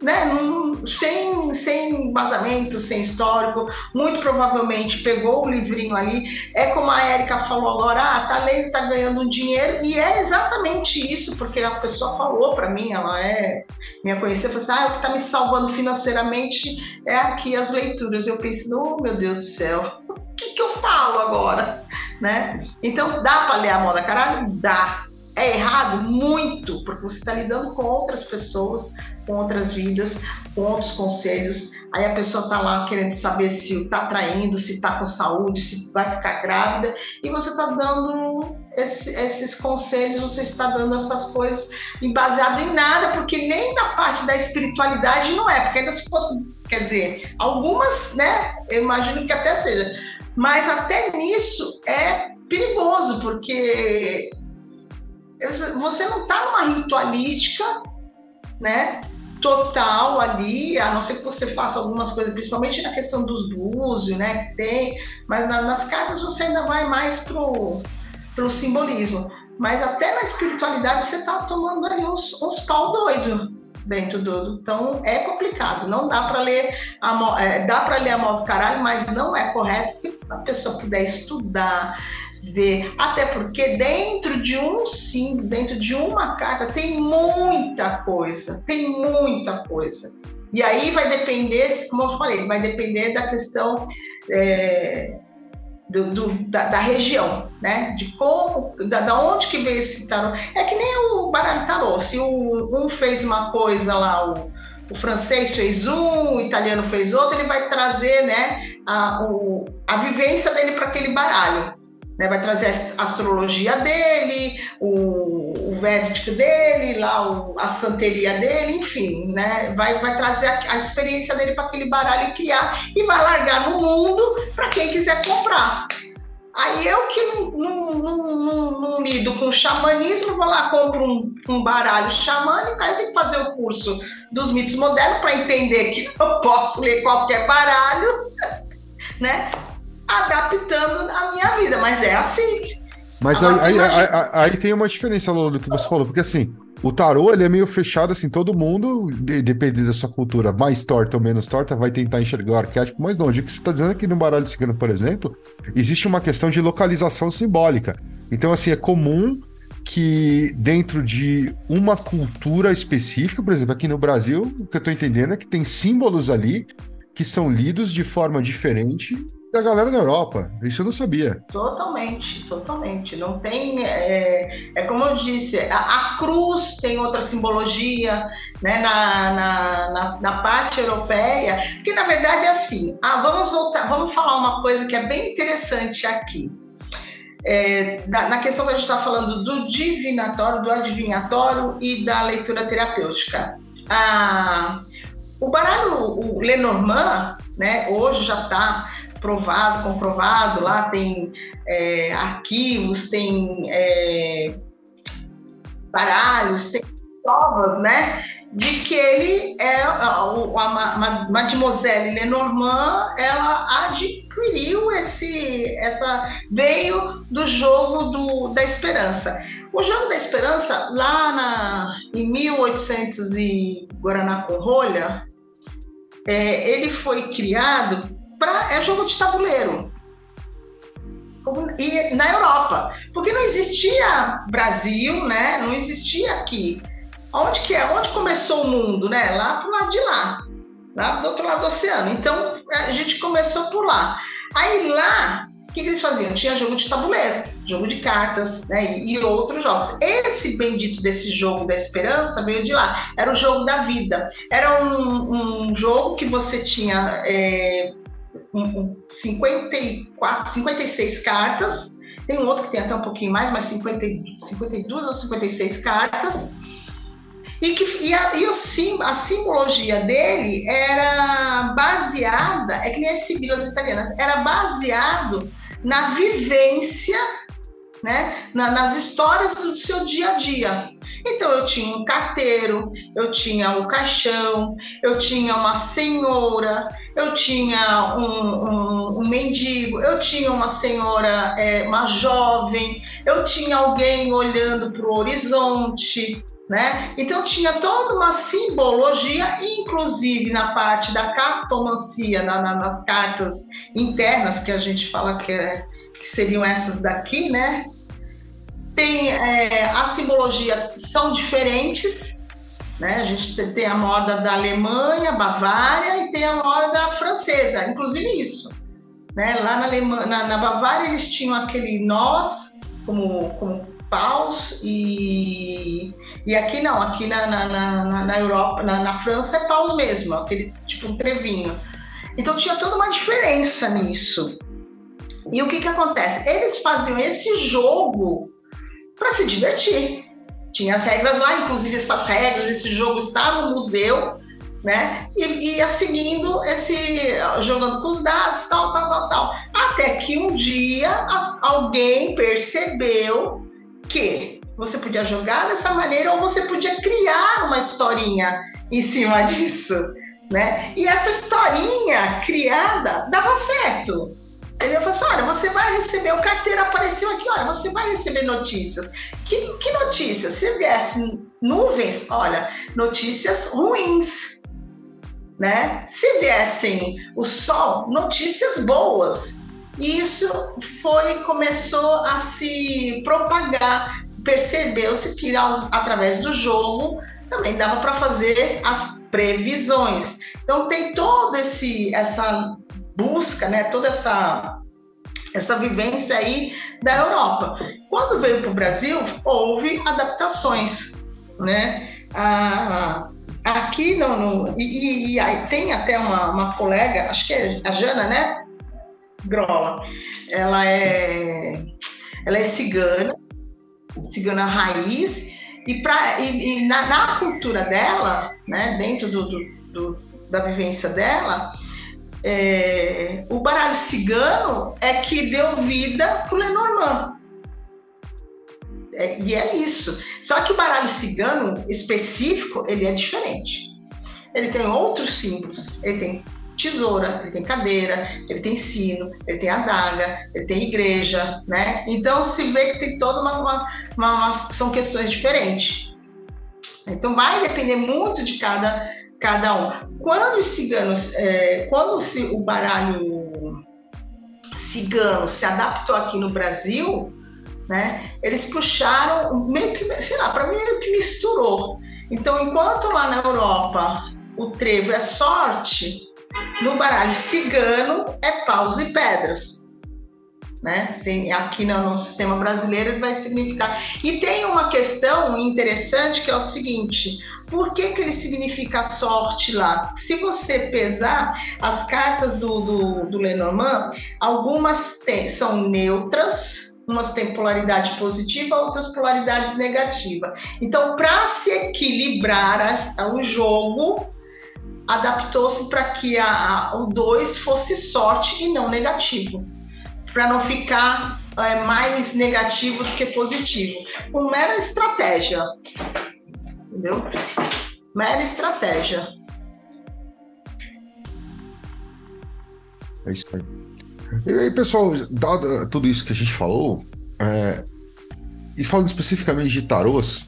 né, num, sem, sem vazamento, sem histórico, muito provavelmente pegou o livrinho ali. É como a Érica falou agora, ah, tá lendo, tá ganhando um dinheiro, e é exatamente isso, porque a pessoa falou para mim, ela é minha conhecida, falou assim, ah, o que tá me salvando financeiramente é aqui as leituras. Eu pensei, oh meu Deus do céu, o que, que eu falo agora? Né? Então, dá para ler a moda caralho? Dá. É errado? Muito, porque você está lidando com outras pessoas, com outras vidas, com outros conselhos. Aí a pessoa está lá querendo saber se está traindo, se está com saúde, se vai ficar grávida, e você está dando esse, esses conselhos, você está dando essas coisas baseado em nada, porque nem na parte da espiritualidade não é, porque ainda se fosse, quer dizer, algumas, né, eu imagino que até seja, mas até nisso é perigoso, porque você não está numa ritualística, né? total ali, a não ser que você faça algumas coisas, principalmente na questão dos búzios, né, que tem, mas na, nas cartas você ainda vai mais pro, pro simbolismo. Mas até na espiritualidade você tá tomando ali uns, uns pau doido dentro do. Então é complicado. Não dá para ler a é, dá para ler a moto caralho, mas não é correto se a pessoa puder estudar, ver. Até porque dentro de um sim, dentro de uma carta, tem muita coisa, tem muita coisa. E aí vai depender, como eu falei, vai depender da questão é, do, do, da, da, região, né? De como, da, da, onde que veio esse tarô. É que nem o baralho tarô. Se o, um fez uma coisa lá, o, o francês fez um, o italiano fez outro, ele vai trazer, né, a, o, a vivência dele para aquele baralho. Né, vai trazer a astrologia dele, o, védico dele, lá o, a santeria dele, enfim, né, vai, vai trazer a, a experiência dele para aquele baralho e criar e vai largar no mundo para quem quiser comprar. Aí eu que não, não, não, não, lido com xamanismo, vou lá, compro um, um baralho xamânico, aí eu tenho que fazer o curso dos mitos modernos para entender que eu posso ler qualquer baralho, né? adaptando a minha vida, mas é assim. Mas aí, aí, aí, aí, tem uma diferença, Lolo, do que você falou, porque assim, o tarô ele é meio fechado, assim, todo mundo, dependendo da sua cultura, mais torta ou menos torta, vai tentar enxergar o arquétipo mais longe. O que você está dizendo aqui no baralho cigano, por exemplo, existe uma questão de localização simbólica. Então, assim, é comum que dentro de uma cultura específica, por exemplo, aqui no Brasil, o que eu estou entendendo é que tem símbolos ali que são lidos de forma diferente da galera da Europa. Isso eu não sabia. Totalmente, totalmente. Não tem. É, é como eu disse, a, a, cruz tem outra simbologia né, na, na, na, na, parte europeia, porque na verdade é assim. Ah, vamos voltar, vamos falar uma coisa que é bem interessante aqui. É, da, na questão que a gente está falando do divinatório, do adivinhatório e da leitura terapêutica. Ah, o baralho, o Lenormand, né, hoje já está provado, comprovado, lá tem é, arquivos, tem é, baralhos, tem provas, né? De que ele é a, Mademoiselle Lenormand, ela adquiriu esse, essa veio do jogo do, da esperança. O jogo da esperança lá na em 1800 e Guaraná com rolha, é, ele foi criado pra, é jogo de tabuleiro. E na Europa, porque não existia Brasil, né? Não existia aqui. Onde que é? Onde começou o mundo, né? Lá pro lado de lá, lá do outro lado do oceano. Então a gente começou por lá. Aí lá, o que, que eles faziam? Tinha jogo de tabuleiro, jogo de cartas, né? E, e outros jogos. Esse bendito desse jogo da esperança veio de lá. Era o jogo da vida. Era um, um jogo que você tinha é, 54, 56 cartas. Tem um outro que tem até um pouquinho mais, mas 50, 52 ou 56 cartas. E, que, e, a, e o sim, a simbologia dele era baseada, é que nem as sibilas italianas, era baseado na vivência né? Na, nas histórias do seu dia a dia. Então eu tinha um carteiro, eu tinha o um caixão, eu tinha uma senhora, eu tinha um, um, um mendigo, eu tinha uma senhora, é, uma jovem, eu tinha alguém olhando para o horizonte, né? Então tinha toda uma simbologia, inclusive na parte da cartomancia, na, na, nas cartas internas que a gente fala que, é, que seriam essas daqui, né? Tem é, a simbologia são diferentes, né? A gente tem a moda da Alemanha, Bavária e tem a moda francesa, inclusive isso, né? Lá na, Alemanha, na, na Bavária eles tinham aquele nós como, como paus e, e aqui não, aqui na, na, na, na Europa, na, na, França é paus mesmo, aquele tipo um trevinho. Então tinha toda uma diferença nisso. E o que que acontece? Eles faziam esse jogo para se divertir. Tinha as regras lá, inclusive essas regras, esse jogo está no museu, né? E ia seguindo esse, jogando com os dados, tal, tal, tal, tal. Até que um dia as, alguém percebeu que você podia jogar dessa maneira ou você podia criar uma historinha em cima disso, né? E essa historinha criada dava certo. Ele falou assim: olha, você vai receber, o carteiro apareceu aqui, olha, você vai receber notícias. Que, que notícias? Se viesse nuvens, olha, notícias ruins. Né? Se viessem o sol, notícias boas. E isso foi começou a se propagar. Percebeu-se que através do jogo também dava para fazer as previsões. Então tem toda esse essa busca, né, toda essa essa vivência aí da Europa. Quando veio para o Brasil, houve adaptações, né? Ah, aqui não, não e, e, e, tem até uma, uma colega, acho que é a Jana, né? Grola. Ela é, ela é cigana, cigana raiz, e, pra, e, e na, na, cultura dela, né, dentro do, do, do da vivência dela, é, o baralho cigano é que deu vida para o Lenormand. É, e é isso. Só que o baralho cigano específico, ele é diferente. Ele tem outros símbolos. Ele tem tesoura, ele tem cadeira, ele tem sino, ele tem adaga, ele tem igreja, né? Então se vê que tem toda uma, uma, uma, uma são questões diferentes. Então vai depender muito de cada cada um. Quando os ciganos, é, quando se, o baralho cigano se adaptou aqui no Brasil, né? Eles puxaram meio que, sei lá, para mim meio que misturou. Então, enquanto lá na Europa o trevo é sorte, no baralho cigano é paus e pedras. Né? Tem, aqui no, no sistema brasileiro vai significar. E tem uma questão interessante que é o seguinte: por que, que ele significa sorte lá? Se você pesar as cartas do, do, do Lenormand, algumas tem, são neutras, umas têm polaridade positiva, outras polaridades negativa. Então, para se equilibrar o jogo, adaptou-se para que a, a, o 2 fosse sorte e não negativo, para não ficar é, mais negativo do que positivo. Uma mera estratégia entendeu? Mera estratégia. É isso aí. E aí, pessoal, dado tudo isso que a gente falou, é... e falando especificamente de tarôs,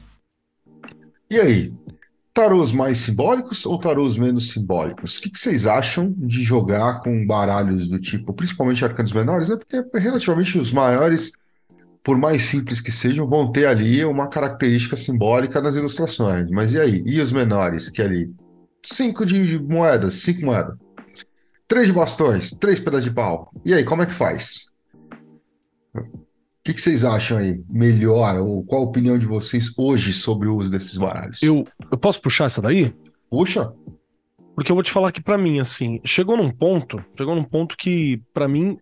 e aí? Tarôs mais simbólicos ou tarôs menos simbólicos? O que, que vocês acham de jogar com baralhos do tipo, principalmente arcanos menores, né? Porque relativamente os maiores por mais simples que sejam, vão ter ali uma característica simbólica nas ilustrações. Mas e aí? E os menores, que é ali? Cinco de moedas, cinco moedas. Três de bastões, três pedaços de pau. E aí, como é que faz? O que, que, vocês acham aí? Melhor? Ou qual a opinião de vocês hoje sobre o uso desses baralhos? Eu, eu posso puxar essa daí? Puxa. Porque eu vou te falar que para mim, assim, chegou num ponto, chegou num ponto que para mim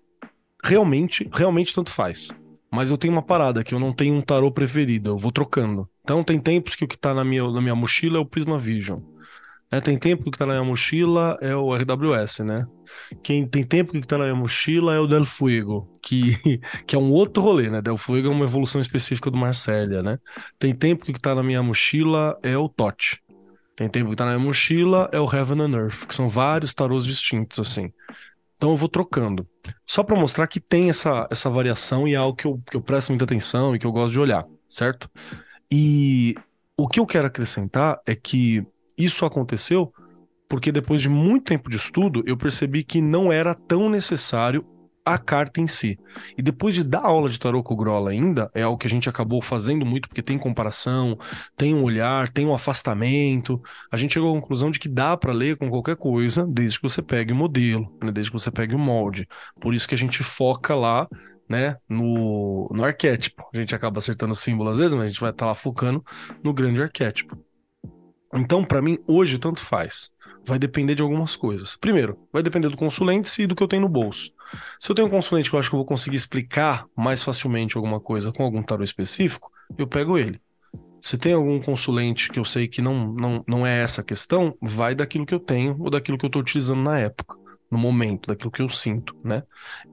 realmente, realmente tanto faz. Mas eu tenho uma parada que eu não tenho um tarô preferido, eu vou trocando. Então tem tempos que o que tá na minha, na minha mochila é o Prisma Vision. É, tem tempo que tá na minha mochila é o RWS, né? Quem tem tempo que tá na minha mochila é o Del Fuego, que, que é um outro rolê, né? Del Fuego é uma evolução específica do Marcélia, né? Tem tempo que tá na minha mochila é o Tot. Tem tempo que tá na minha mochila é o Heaven and Earth, que são vários tarôs distintos, assim. Então eu vou trocando. Só para mostrar que tem essa, essa variação e é algo que eu, que eu presto muita atenção e que eu gosto de olhar, certo? E o que eu quero acrescentar é que isso aconteceu porque depois de muito tempo de estudo, eu percebi que não era tão necessário a carta em si. E depois de dar aula de tarô com o Grola ainda, é algo que a gente acabou fazendo muito, porque tem comparação, tem um olhar, tem um afastamento. A gente chegou à conclusão de que dá para ler com qualquer coisa, desde que você pegue o modelo, né? desde que você pegue o molde. Por isso que a gente foca lá né, no, no arquétipo. A gente acaba acertando o símbolo às vezes, mas a gente vai estar tá lá focando no grande arquétipo. Então, para mim, hoje, tanto faz. Vai depender de algumas coisas. Primeiro, vai depender do consulente e do que eu tenho no bolso. Se eu tenho um consulente que eu acho que eu vou conseguir explicar mais facilmente alguma coisa com algum tarô específico, eu pego ele. Se tem algum consulente que eu sei que não, não, não é essa a questão, vai daquilo que eu tenho ou daquilo que eu estou utilizando na época, no momento, daquilo que eu sinto, né?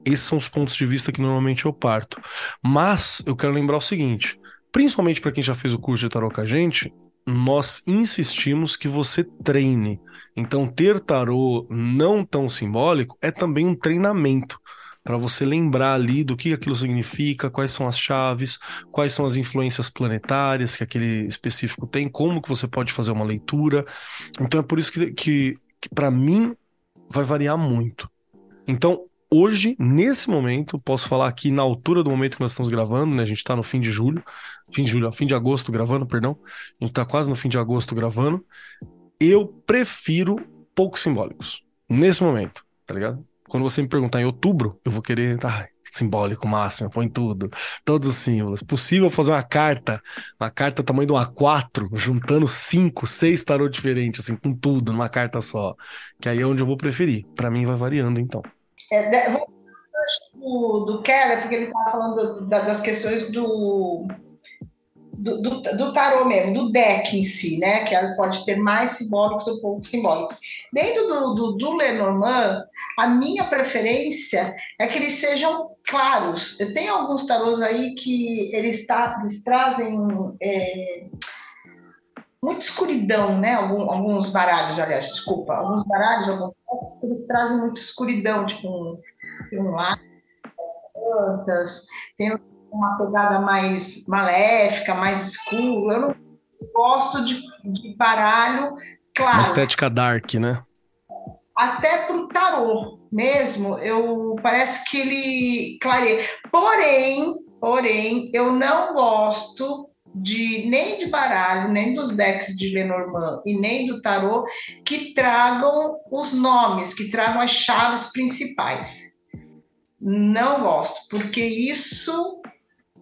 Esses são os pontos de vista que normalmente eu parto. Mas eu quero lembrar o seguinte, principalmente para quem já fez o curso de tarô com a gente, nós insistimos que você treine. Então, ter tarô não tão simbólico é também um treinamento para você lembrar ali do que aquilo significa, quais são as chaves, quais são as influências planetárias que aquele específico tem, como que você pode fazer uma leitura. Então é por isso que, que, que para mim vai variar muito. Então, hoje, nesse momento, posso falar aqui na altura do momento que nós estamos gravando, né? A gente está no fim de julho, fim de julho, fim de agosto gravando, perdão. A gente está quase no fim de agosto gravando. Eu prefiro poucos simbólicos nesse momento, tá ligado? Quando você me perguntar em outubro, eu vou querer, tá, simbólico máximo, põe tudo, todos os símbolos. Possível fazer uma carta, uma carta tamanho de um A4, juntando cinco, seis tarô diferentes, assim, com tudo, numa carta só. Que aí é onde eu vou preferir. Para mim vai variando, então. É, do, do Keller, porque ele estava falando da, das questões do, do, do, do, tarô mesmo, do deck em si, né? Que pode ter mais simbólicos ou poucos simbólicos. Dentro do, do, do Lenormand, a minha preferência é que eles sejam claros. Eu tenho alguns tarôs aí que eles, tá, eles trazem é, muita escuridão, né? Algum, alguns baralhos, aliás, desculpa, alguns baralhos, alguns eles trazem muita escuridão, tipo um, um lado, plantas, tem uma pegada mais maléfica, mais escuro. Eu não gosto de, de baralho claro. Uma estética dark, né? Até pro tarô mesmo, eu parece que ele clareia. Porém, porém, eu não gosto de nem de baralho, nem dos decks de Lenormand e nem do tarô que tragam os nomes, que tragam as chaves principais. Não gosto, porque isso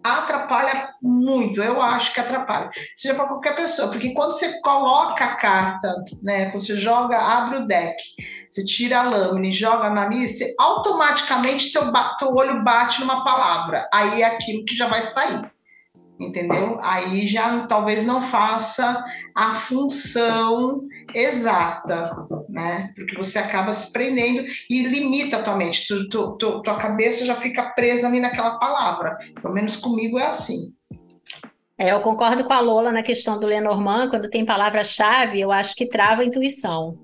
atrapalha muito, eu acho que atrapalha. Seja para qualquer pessoa, porque quando você coloca a carta, né, você joga, abre o deck, você tira a lâmina e joga na missa, automaticamente teu, teu olho bate numa palavra, aí é aquilo que já vai sair entendeu? Aí já talvez não faça a função exata, né? Porque você acaba se prendendo e limita a tua mente, tu, tu, tu, tua cabeça já fica presa ali naquela palavra. Pelo menos comigo é assim. É, eu concordo com a Lola na questão do Lenormand, quando tem palavra-chave, eu acho que trava a intuição.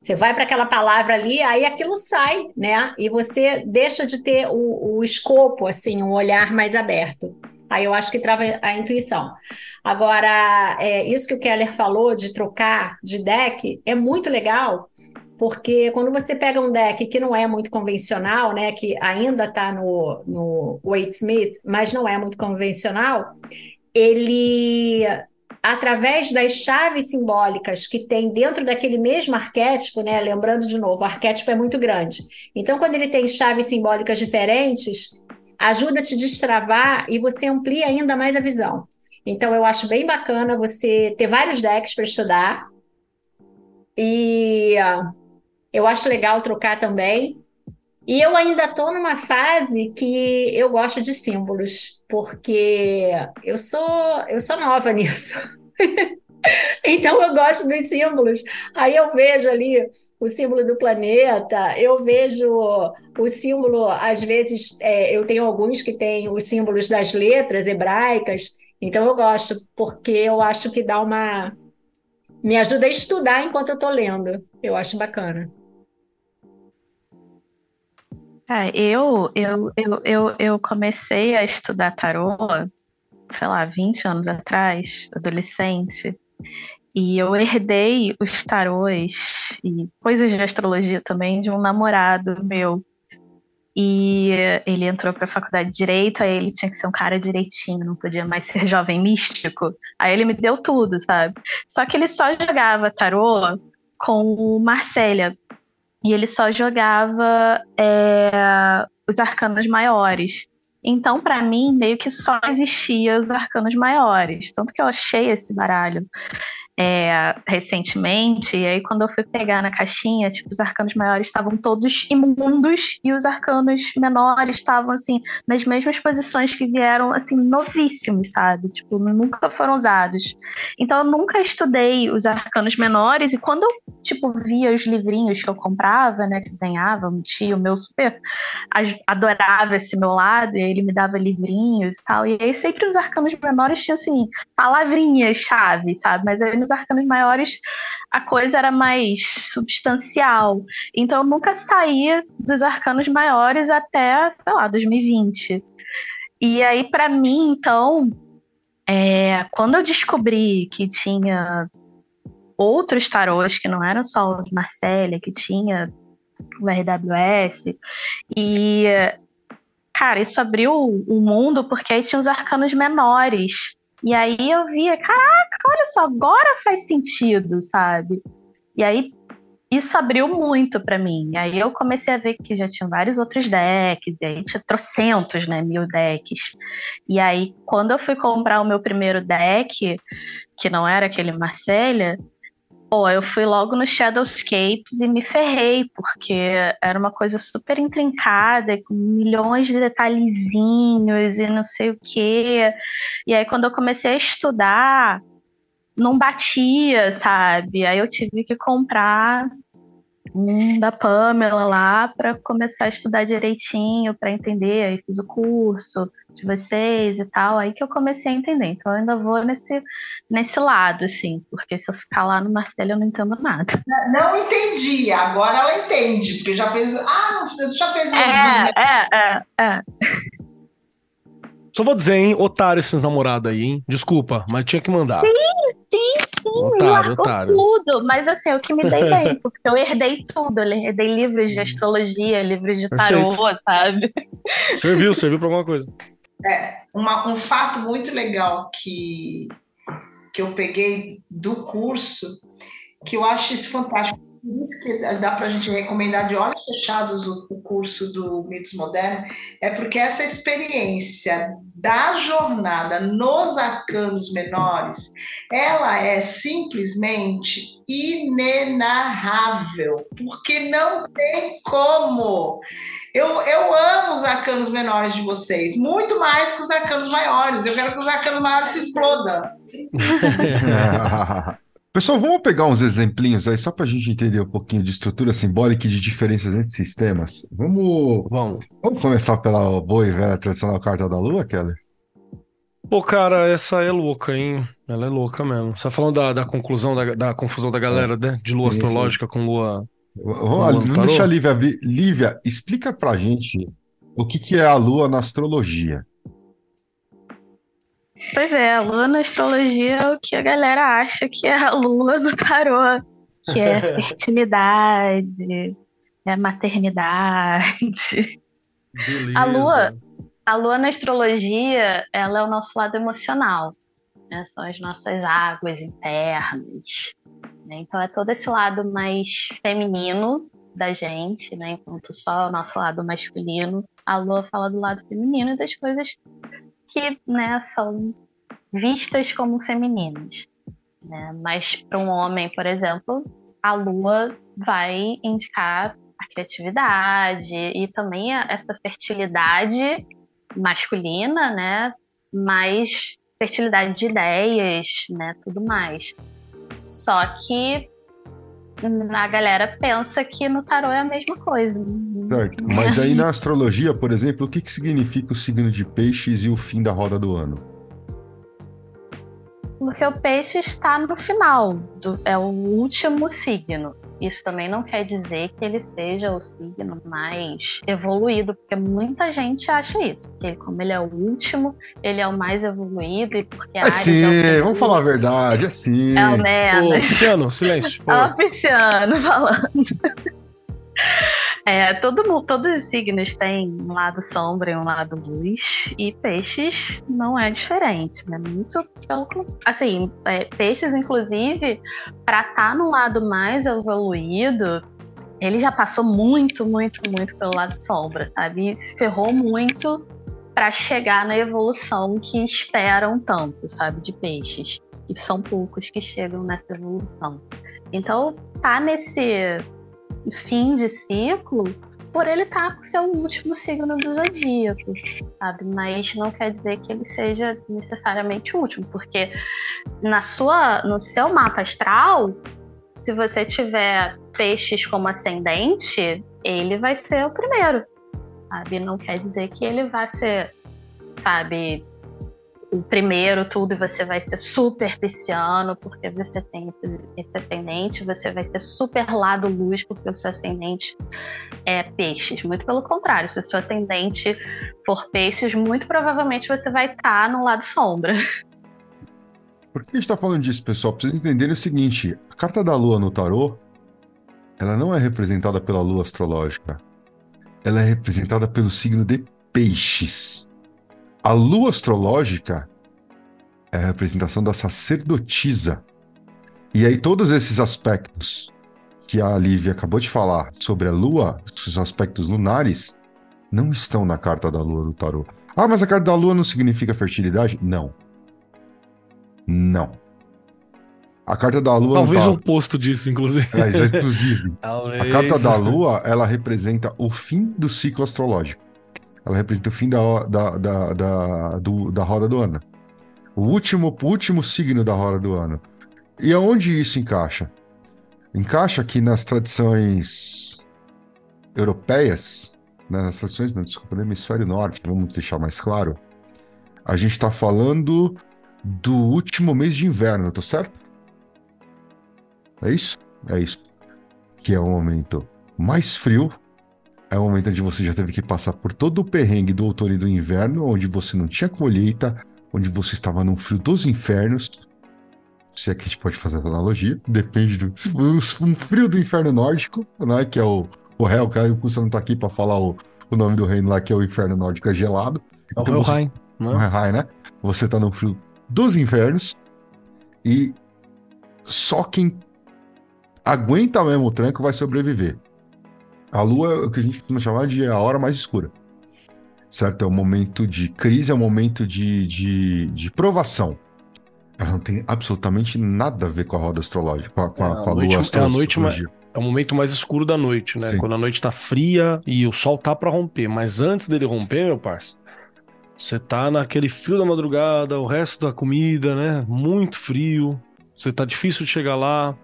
Você vai para aquela palavra ali, aí aquilo sai, né? E você deixa de ter o, o escopo, assim, um olhar mais aberto. Aí eu acho que trava a intuição. Agora, é, isso que o Keller falou de trocar de deck é muito legal, porque quando você pega um deck que não é muito convencional, né, que ainda está no, no Wade Smith, mas não é muito convencional, ele, através das chaves simbólicas que tem dentro daquele mesmo arquétipo, né, lembrando de novo, o arquétipo é muito grande. Então, quando ele tem chaves simbólicas diferentes, ajuda a te destravar e você amplia ainda mais a visão. Então, eu acho bem bacana você ter vários decks para estudar. E uh, eu acho legal trocar também. E eu ainda estou numa fase que eu gosto de símbolos, porque eu sou eu sou nova nisso. Então eu gosto dos símbolos. Aí eu vejo ali o símbolo do planeta, eu vejo o símbolo, às vezes, é, eu tenho alguns que têm os símbolos das letras hebraicas, então eu gosto, porque eu acho que dá uma. Me ajuda a estudar enquanto eu estou lendo. Eu acho bacana. É, eu, eu, eu, eu, eu comecei a estudar tarô, sei lá, 20 anos atrás, adolescente. E eu herdei os tarôs e coisas de astrologia também de um namorado meu. E ele entrou para a faculdade de direito, aí ele tinha que ser um cara direitinho, não podia mais ser jovem místico. Aí ele me deu tudo, sabe? Só que ele só jogava tarô com o Marcélia. E ele só jogava é, os arcanos maiores. Então, para mim, meio que só existia os arcanos maiores. Tanto que eu achei esse baralho é, recentemente, e aí quando eu fui pegar na caixinha, tipo, os arcanos maiores estavam todos imundos e os arcanos menores estavam, assim, nas mesmas posições que vieram, assim, novíssimos, sabe? Tipo, nunca foram usados. Então eu nunca estudei os arcanos menores e quando eu, tipo, via os livrinhos que eu comprava, né, que ganhava, um tio meu super adorava esse meu lado, e ele me dava livrinhos e tal, e aí sempre os arcanos menores tinham, assim, palavrinhas-chave, sabe? Mas aí nos arcanos maiores a coisa era mais substancial. Então eu nunca saía dos arcanos maiores até, sei lá, 2020. E aí, para mim, então, é, quando eu descobri que tinha outros tarôs que não eram só o de Marcélia, que tinha o RWS, e cara, isso abriu o mundo porque aí tinha os arcanos menores. E aí eu via, caraca, olha só, agora faz sentido, sabe? E aí isso abriu muito para mim. Aí eu comecei a ver que já tinha vários outros decks, e aí tinha trocentos, né, mil decks. E aí, quando eu fui comprar o meu primeiro deck, que não era aquele Marcélia, Pô, eu fui logo no Shadowscapes e me ferrei, porque era uma coisa super intrincada, com milhões de detalhezinhos e não sei o quê. E aí, quando eu comecei a estudar, não batia, sabe? Aí eu tive que comprar da Pamela lá para começar a estudar direitinho, para entender. Aí fiz o curso de vocês e tal, aí que eu comecei a entender. Então eu ainda vou nesse, nesse lado, assim, porque se eu ficar lá no Marcelo eu não entendo nada. Não entendi, agora ela entende, porque já fez. Ah, não, já fez. É, é, é, é. Só vou dizer, hein, otário esses namorados aí, hein? Desculpa, mas tinha que mandar. Sim, sim, sim. Otário, otário. tudo. Mas assim, o que me dei bem, porque eu herdei tudo. Eu herdei livros de astrologia, livros de tarô, Perfeito. sabe? Serviu, serviu pra alguma coisa. É, uma, um fato muito legal que, que eu peguei do curso, que eu acho isso fantástico por isso que dá para a gente recomendar de olhos fechados o, o, curso do Mitos Moderno, é porque essa experiência da jornada nos arcanos menores, ela é simplesmente inenarrável, porque não tem como. Eu, eu amo os arcanos menores de vocês, muito mais que os arcanos maiores. Eu quero que os arcanos maiores se explodam. Pessoal, vamos pegar uns exemplinhos aí só para a gente entender um pouquinho de estrutura simbólica e de diferenças entre sistemas. Vamos, vamos. vamos começar pela boa e velha tradicional carta da Lua, Keller? Pô, cara, essa é louca, hein? Ela é louca mesmo. Você tá falando da, da conclusão, da, da confusão da galera, né? De lua astrológica com lua. Vamos, vamos deixar a Lívia abrir. Lívia, explica pra gente o que, que é a lua na astrologia. Pois é, a lua na astrologia é o que a galera acha que é a lua no tarô, que é fertilidade, é maternidade. Beleza. A lua, a lua na astrologia, ela é o nosso lado emocional, né? São as nossas águas internas. Né? Então é todo esse lado mais feminino da gente, né? Enquanto só o nosso lado masculino, a lua fala do lado feminino e das coisas que né, são vistas como femininas. Né? Mas para um homem, por exemplo, a lua vai indicar a criatividade e também essa fertilidade masculina, né? Mas fertilidade de ideias, né? Tudo mais. Só que a galera pensa que no tarô é a mesma coisa. Certo. Mas aí na astrologia, por exemplo, o que, que significa o signo de peixes e o fim da roda do ano? Porque o peixe está no final, do, é o último signo. Isso também não quer dizer que ele seja o signo mais evoluído, porque muita gente acha isso. Porque como ele é o último, ele é o mais evoluído e porque é sim, é vamos falar a verdade, é sim. É o. Ô, Pisciano, silêncio. É o Pisciano falando. É, todo, todos os signos têm um lado sombra e um lado luz, e peixes não é diferente, né? Muito pelo assim, é, peixes, inclusive, para estar tá no lado mais evoluído, ele já passou muito, muito, muito pelo lado sombra, sabe? E se ferrou muito para chegar na evolução que esperam tanto, sabe, de peixes. E são poucos que chegam nessa evolução. Então, tá nesse fim de ciclo por ele estar tá com seu último signo do zodíaco, sabe? Mas não quer dizer que ele seja necessariamente o último, porque na sua, no seu mapa astral, se você tiver peixes como ascendente, ele vai ser o primeiro, sabe? Não quer dizer que ele vai ser, sabe, o primeiro tudo você vai ser super pisciano, porque você tem esse ascendente, você vai ser super lado luz, porque o seu ascendente é peixes. Muito pelo contrário, se o seu ascendente for peixes, muito provavelmente você vai estar tá no lado sombra. Por que a gente está falando disso, pessoal? Para vocês entenderem o seguinte: a carta da lua no tarô, ela não é representada pela lua astrológica. Ela é representada pelo signo de peixes. A lua astrológica é a representação da sacerdotisa. E aí, todos esses aspectos que a Lívia acabou de falar sobre a lua, os aspectos lunares, não estão na carta da lua do tarô. Ah, mas a carta da lua não significa fertilidade? Não. Não. A carta da lua. Talvez tá... o oposto disso, inclusive. É, inclusive. a carta da lua, ela representa o fim do ciclo astrológico. Ela representa o fim da, da, da, da, do, da roda do ano. O último, o último signo da roda do ano. E aonde isso encaixa? Encaixa aqui nas tradições europeias, né, nas tradições, não, desculpa, no hemisfério norte, vamos deixar mais claro. A gente está falando do último mês de inverno, tô certo? É isso? É isso. Que é o momento mais frio é o momento onde você já teve que passar por todo o perrengue do outono e do inverno, onde você não tinha colheita, onde você estava num frio dos infernos. Se é que a gente pode fazer essa analogia, depende do. Um frio do inferno nórdico, né? Que é o, o Hell, o Custa não tá aqui para falar o, o nome do reino lá, que é o inferno nórdico, é gelado. É o então, Helheim, né? O Helheim, né? Você tá no frio dos infernos e só quem aguenta mesmo o tranco vai sobreviver. A lua é o que a gente costuma chamar de a hora mais escura. Certo? É o momento de crise, é o momento de, de, de provação. Ela não tem absolutamente nada a ver com a roda astrológica, com a, com a, é, a, com a noite, lua astrológica. É, a noite, mais, é o momento mais escuro da noite, né? Sim. Quando a noite tá fria e o sol tá para romper. Mas antes dele romper, meu parceiro, você tá naquele frio da madrugada, o resto da comida, né? Muito frio. Você tá difícil de chegar lá.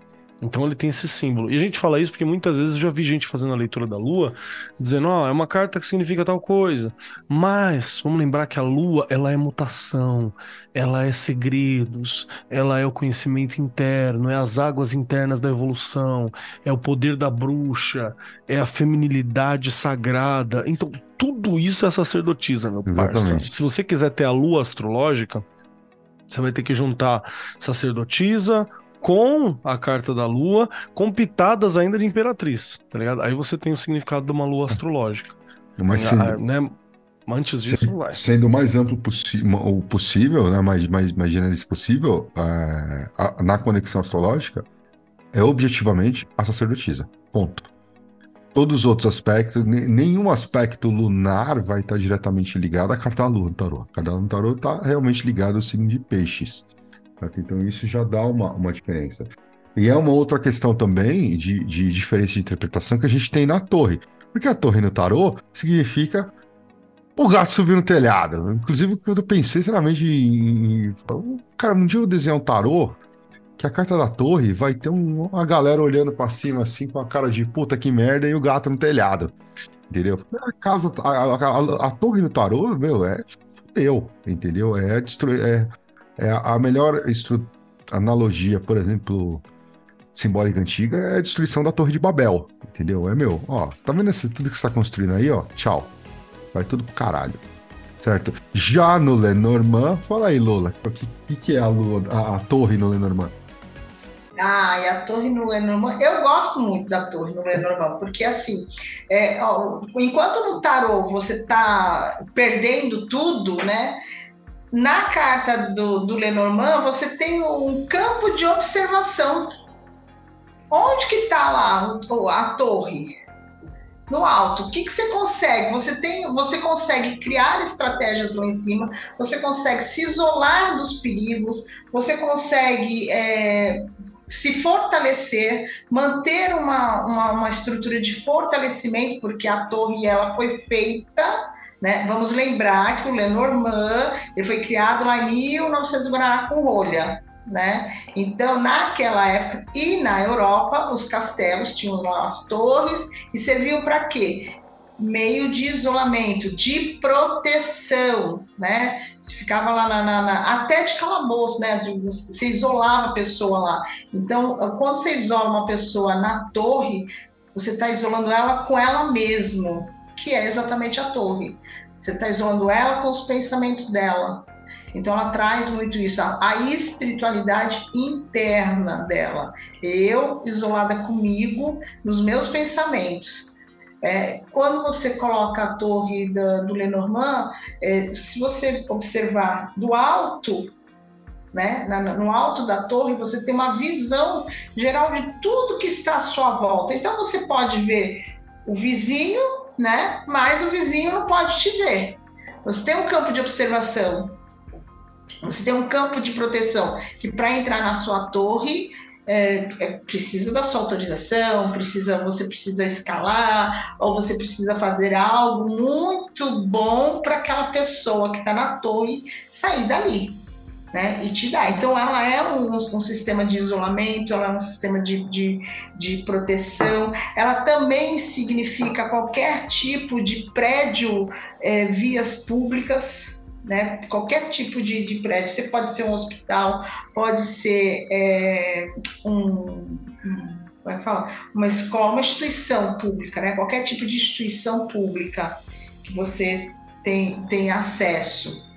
Então ele tem esse símbolo. E a gente fala isso porque muitas vezes eu já vi gente fazendo a leitura da lua, dizendo, ó, oh, é uma carta que significa tal coisa. Mas vamos lembrar que a lua, ela é mutação, ela é segredos, ela é o conhecimento interno, é as águas internas da evolução, é o poder da bruxa, é a feminilidade sagrada. Então, tudo isso é sacerdotisa, meu Exatamente. parça. Se você quiser ter a lua astrológica, você vai ter que juntar sacerdotisa, com a carta da lua, com pitadas ainda de imperatriz, tá ligado? Aí você tem o significado de uma lua astrológica. Mas sendo, ah, né? Antes disso, sendo. Sendo o mais amplo possi o possível, né? mais, mais, mais generalista possível, é, a, na conexão astrológica, é objetivamente a sacerdotisa. Ponto. Todos os outros aspectos, nenhum aspecto lunar vai estar diretamente ligado à carta da lua no tarô. A carta da lua no tarô está realmente ligada ao signo de peixes. Certo? Então isso já dá uma, uma diferença. E é uma outra questão também de, de diferença de interpretação que a gente tem na torre. Porque a torre no tarô significa o gato subiu no telhado. Inclusive, quando eu pensei, sinceramente, em. Cara, um dia eu vou desenhar um tarô que a carta da torre vai ter um- uma galera olhando pra cima assim com a cara de puta que merda e o gato no telhado. Entendeu? A casa, a, a- a- a torre no tarô, meu, é fudeu, entendeu? É, destru- é, é a melhor analogia, por exemplo, simbólica antiga é a destruição da Torre de Babel, entendeu? É meu, ó, tá vendo esse, tudo que você tá construindo aí, ó? Tchau. Vai tudo pro caralho. Certo? Já no Lenormand, fala aí, Lola, o que, que, que é a, lua- a- a torre no Lenormand? Ah, e a torre no Lenormand, eu gosto muito da torre no Lenormand, porque assim, é, ó, enquanto no tarô você está perdendo tudo, né? Na carta do, do Lenormand você tem um campo de observação. Onde que está lá a torre? No alto. O que, que você consegue? Você tem, você consegue criar estratégias lá em cima. Você consegue se isolar dos perigos. Você consegue é, se fortalecer, manter uma, uma, uma estrutura de fortalecimento, porque a torre ela foi feita, né? Vamos lembrar que o Lenormand ele foi criado lá em 1900 Guaraná com rolha. Né? Então, naquela época e na Europa, os castelos tinham lá as torres e serviam para quê? Meio de isolamento, de proteção, né? Você ficava lá na, na- na- até de calabouço, né? Você isolava a pessoa lá. Então, quando você isola uma pessoa na torre, você está isolando ela com ela mesma, que é exatamente a torre. Você está isolando ela com os pensamentos dela. Então, ela traz muito isso, a, espiritualidade interna dela. Eu isolada comigo, nos meus pensamentos. É, quando você coloca a torre da- do Lenormand, é, se você observar do alto, né, na- no alto da torre, você tem uma visão geral de tudo que está à sua volta. Então você pode ver o vizinho, né, mas o vizinho não pode te ver. Você tem um campo de observação, você tem um campo de proteção que para entrar na sua torre é, é, precisa da sua autorização, precisa, você precisa escalar, ou você precisa fazer algo muito bom para aquela pessoa que está na torre sair dali. Né, e te dar. Então, ela é um, um sistema de isolamento, ela é um sistema de, de, de proteção, ela também significa qualquer tipo de prédio, é, vias públicas, né, qualquer tipo de, de prédio. Você pode ser um hospital, pode ser é, um como é que fala? Uma escola, uma instituição pública, né? Qualquer tipo de instituição pública que você tem, tem acesso.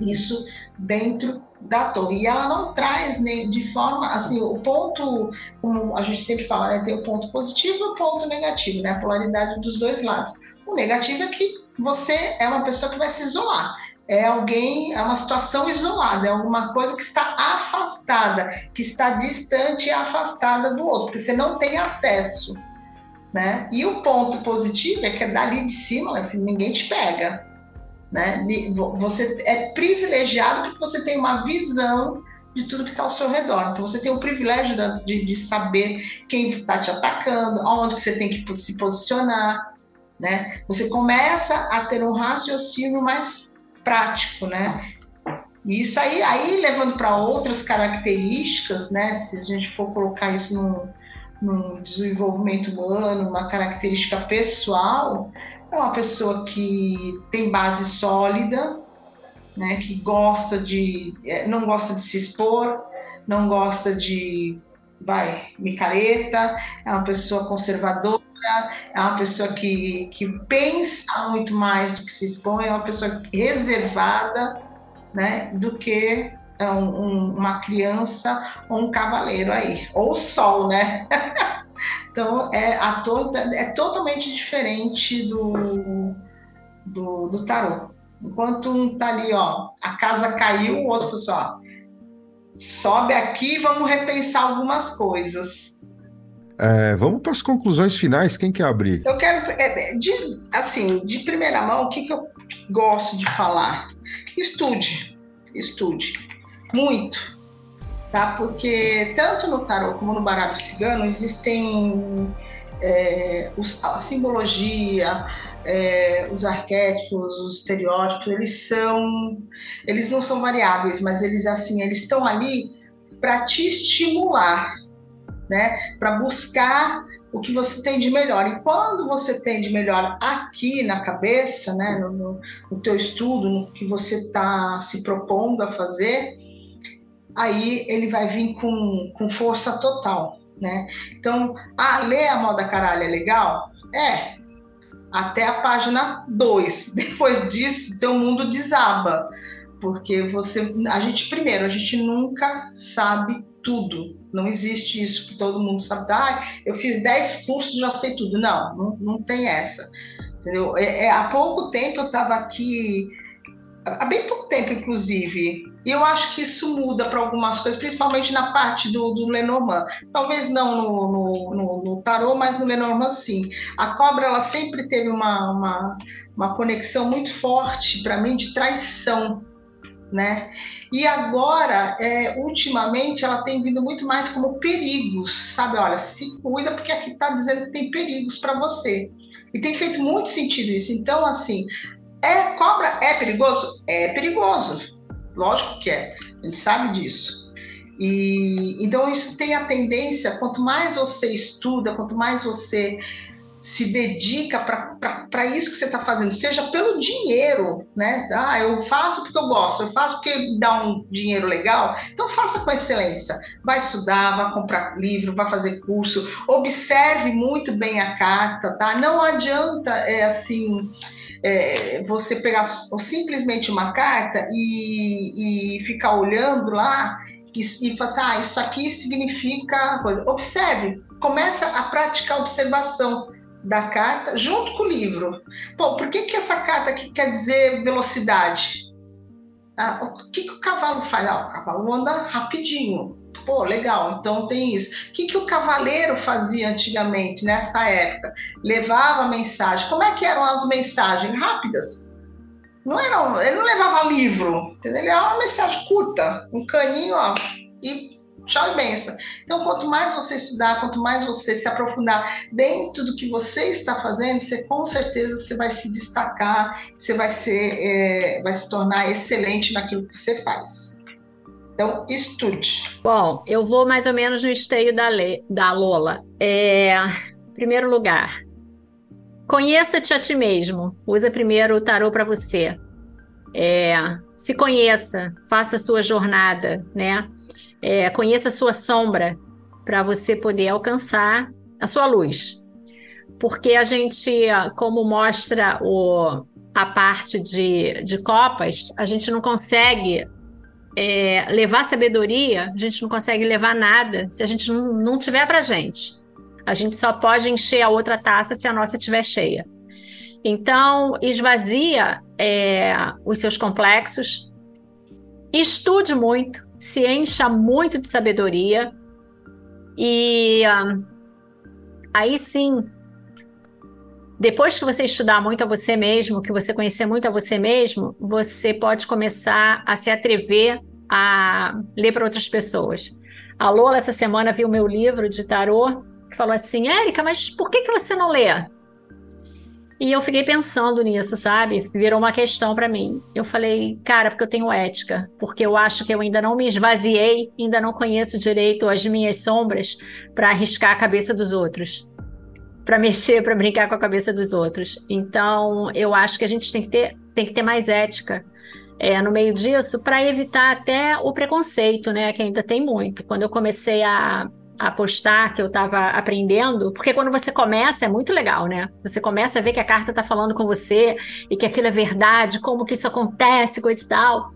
Isso dentro da torre. E ela não traz nem de forma assim, o ponto, como a gente sempre fala, né, tem o ponto positivo e o ponto negativo, né? A polaridade dos dois lados. O negativo é que você é uma pessoa que vai se isolar. É alguém, é uma situação isolada, é alguma coisa que está afastada, que está distante e afastada do outro, porque você não tem acesso. Né? E o ponto positivo é que é dali de cima, ninguém te pega. Né? Você é privilegiado porque você tem uma visão de tudo que está ao seu redor. Então você tem o privilégio de, de saber quem está te atacando, onde você tem que se posicionar. Né? Você começa a ter um raciocínio mais prático, né? E isso aí, aí levando para outras características, né? Se a gente for colocar isso num, num desenvolvimento humano, uma característica pessoal, é uma pessoa que tem base sólida, né? Que gosta de, não gosta de se expor, não gosta de, vai, micareta, é uma pessoa conservadora é uma pessoa que, que pensa muito mais do que se expõe, é uma pessoa reservada, né, do que um, um, uma criança ou um cavaleiro aí, ou o sol, né? então, é, a toda, é totalmente diferente do, do, do tarô. Enquanto um tá ali, ó, a casa caiu, o outro falou assim, ó, sobe aqui e vamos repensar algumas coisas. É, vamos para as conclusões finais. Quem quer abrir? Eu quero, de, assim, de primeira mão, o que, que eu gosto de falar? Estude, estude, muito, tá? Porque tanto no tarot como no baralho cigano existem é, os, a simbologia, é, os arquétipos, os estereótipos, eles são, eles não são variáveis, mas eles assim, eles estão ali para te estimular, né? Para buscar o que você tem de melhor. E quando você tem de melhor aqui na cabeça, né, no, no, no teu estudo, no que você está se propondo a fazer, aí ele vai vir com, com força total, né? Então, ah, ler a moda caralho é legal? É, até a página 2. Depois disso, teu mundo desaba, porque você, a gente primeiro, a gente nunca sabe tudo. Não existe isso que todo mundo sabe. Ah, eu fiz 10 cursos, já sei tudo. Não, não, não tem essa. Entendeu? É, é, há pouco tempo eu estava aqui, há bem pouco tempo, inclusive, e eu acho que isso muda para algumas coisas, principalmente na parte do, do Lenormand. Talvez não no, no, no, no tarô, mas no Lenormand sim. A cobra ela sempre teve uma, uma, uma conexão muito forte para mim de traição, né? E agora, é, ultimamente, ela tem vindo muito mais como perigos, sabe? Olha, se cuida porque aqui está dizendo que tem perigos para você. E tem feito muito sentido isso. Então, assim, é cobra é perigoso? É perigoso. Lógico que é. A gente sabe disso. E então isso tem a tendência, quanto mais você estuda, quanto mais você se dedica para isso que você está fazendo, seja pelo dinheiro, né? Ah, eu faço porque eu gosto, eu faço porque dá um dinheiro legal, então faça com excelência. Vai estudar, vai comprar livro, vai fazer curso, observe muito bem a carta, tá? Não adianta, é assim. É, você pegar simplesmente uma carta e, e ficar olhando lá e, e falar assim, ah, isso aqui significa coisa. Observe, começa a praticar observação da carta junto com o livro. Pô, por que, que essa carta aqui quer dizer velocidade? Ah, o que, que o cavalo faz? Ah, o cavalo anda rapidinho. Pô, legal, então tem isso. O que, que o cavaleiro fazia antigamente, nessa época? Levava mensagem. Como é que eram as mensagens? Rápidas. Não eram, ele não levava livro, entendeu? Ele levava uma mensagem curta, um caninho, ó, e Tchau e benção. Então, quanto mais você estudar, quanto mais você se aprofundar dentro do que você está fazendo, você com certeza você vai se destacar, você vai ser, é, vai se tornar excelente naquilo que você faz. Então, estude. Bom, eu vou mais ou menos no esteio da, Le, da Lola. É, primeiro lugar, conheça-te a ti mesmo. Usa primeiro o tarô para você. É, se conheça, faça a sua jornada, né? É, conheça a sua sombra para você poder alcançar a sua luz. Porque a gente, como mostra o, a parte de, de copas, a gente não consegue é, levar sabedoria, a gente não consegue levar nada se a gente não, tiver para gente. A gente só pode encher a outra taça se a nossa estiver cheia. Então, esvazia é, os seus complexos, estude muito, se encha muito de sabedoria e um, aí sim, depois que você estudar muito a você mesmo, que você conhecer muito a você mesmo, você pode começar a se atrever a ler para outras pessoas. A Lola essa semana viu meu livro de tarô e falou assim: Érica, mas por que, que você não lê? E eu fiquei pensando nisso, sabe? Virou uma questão para mim. Eu falei, cara, porque eu tenho ética, porque eu acho que eu ainda não me esvaziei, ainda não conheço direito as minhas sombras para arriscar a cabeça dos outros, para mexer, para brincar com a cabeça dos outros. Então, eu acho que a gente tem que ter, tem que ter mais ética. É, no meio disso, para evitar até o preconceito, né? Que ainda tem muito. Quando eu comecei a apostar que eu estava aprendendo, porque quando você começa é muito legal, né? Você começa a ver que a carta está falando com você e que aquilo é verdade, como que isso acontece, coisa e tal.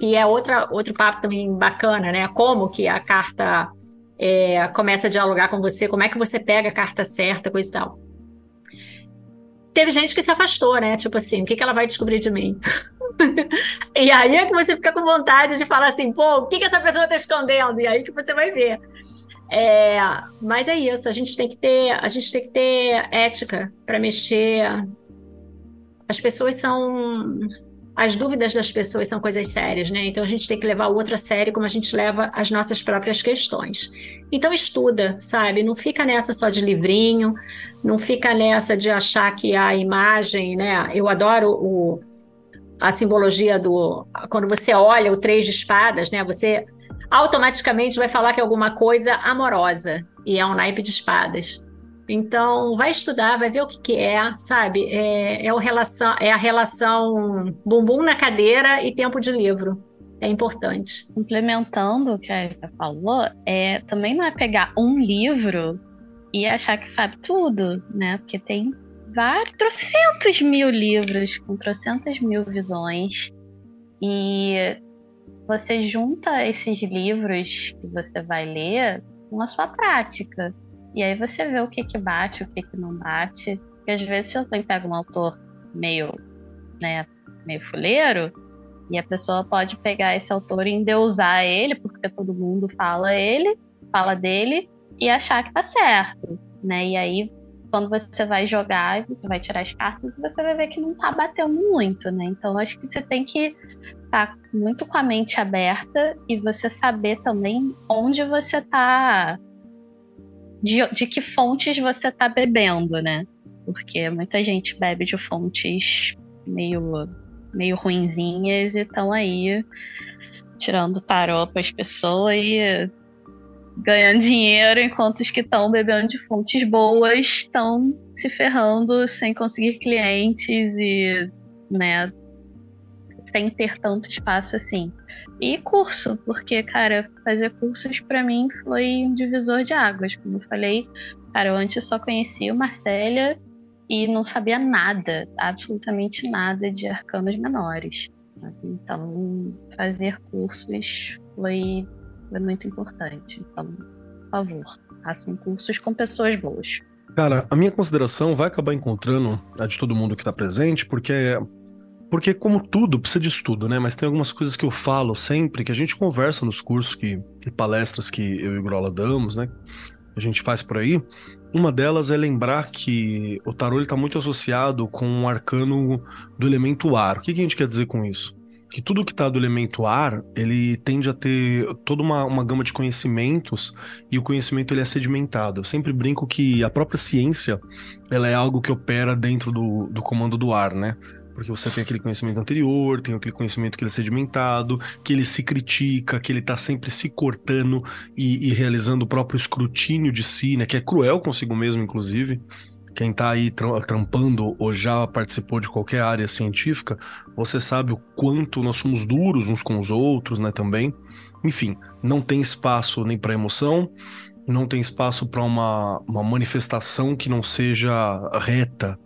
E é outra, outro papo também bacana, né? Como que a carta é, começa a dialogar com você, como é que você pega a carta certa, coisa e tal. Teve gente que se afastou, né? Tipo assim, o que, que ela vai descobrir de mim? e aí é que você fica com vontade de falar assim, pô, o que, que essa pessoa está escondendo? E aí que você vai ver. É, mas é isso, a gente tem que ter, a gente tem que ter ética para mexer. As pessoas são as dúvidas das pessoas são coisas sérias, né? Então a gente tem que levar o outro a sério como a gente leva as nossas próprias questões. Então estuda, sabe? Não fica nessa só de livrinho, não fica nessa de achar que a imagem, né? Eu adoro o, a simbologia do quando você olha o três de espadas, né? Você automaticamente vai falar que é alguma coisa amorosa e é um naipe de espadas. Então, vai estudar, vai ver o que, que é, sabe? É, é, o relação, é a relação bumbum na cadeira e tempo de livro. É importante. Implementando o que a Erika falou, é, também não é pegar um livro e achar que sabe tudo, né? Porque tem vários, trocentos mil livros com trocentas mil visões. E você junta esses livros que você vai ler com a sua prática. E aí você vê o que que bate, o que que não bate. Porque às vezes você pega um autor meio, né, meio fuleiro, e a pessoa pode pegar esse autor e endeusar ele, porque todo mundo fala ele, fala dele, e achar que tá certo, né? E aí, quando você vai jogar, você vai tirar as cartas, você vai ver que não tá batendo muito, né? Então, acho que você tem que estar tá muito com a mente aberta e você saber também onde você tá de, de que fontes você está bebendo, né? Porque muita gente bebe de fontes meio, meio ruinzinhas e estão aí tirando tarô para as pessoas e ganhando dinheiro, enquanto os que estão bebendo de fontes boas estão se ferrando sem conseguir clientes e, né, sem ter tanto espaço assim. E curso, porque, cara, fazer cursos para mim foi um divisor de águas. Como eu falei, cara, eu antes só conhecia o Marcélia e não sabia nada, absolutamente nada de arcanos menores. Então, fazer cursos foi, foi muito importante. Então, por favor, façam cursos com pessoas boas. Cara, a minha consideração vai acabar encontrando a de todo mundo que está presente, porque porque, como tudo, precisa de estudo, né? Mas tem algumas coisas que eu falo sempre, que a gente conversa nos cursos que, e palestras que eu e o Grola damos, né? A gente faz por aí. Uma delas é lembrar que o tarô está muito associado com o um arcano do elemento ar. O que, que a gente quer dizer com isso? que tudo que está do elemento ar, ele tende a ter toda uma, uma gama de conhecimentos e o conhecimento ele é sedimentado. Eu sempre brinco que a própria ciência ela é algo que opera dentro do, do comando do ar, né? Porque você tem aquele conhecimento anterior, tem aquele conhecimento que ele é sedimentado, que ele se critica, que ele está sempre se cortando e, e, realizando o próprio escrutínio de si, né? Que é cruel consigo mesmo, inclusive. Quem está aí trampando ou já participou de qualquer área científica, você sabe o quanto nós somos duros uns com os outros, né? Também. Enfim, não tem espaço nem para emoção, não tem espaço para uma, uma manifestação que não seja reta,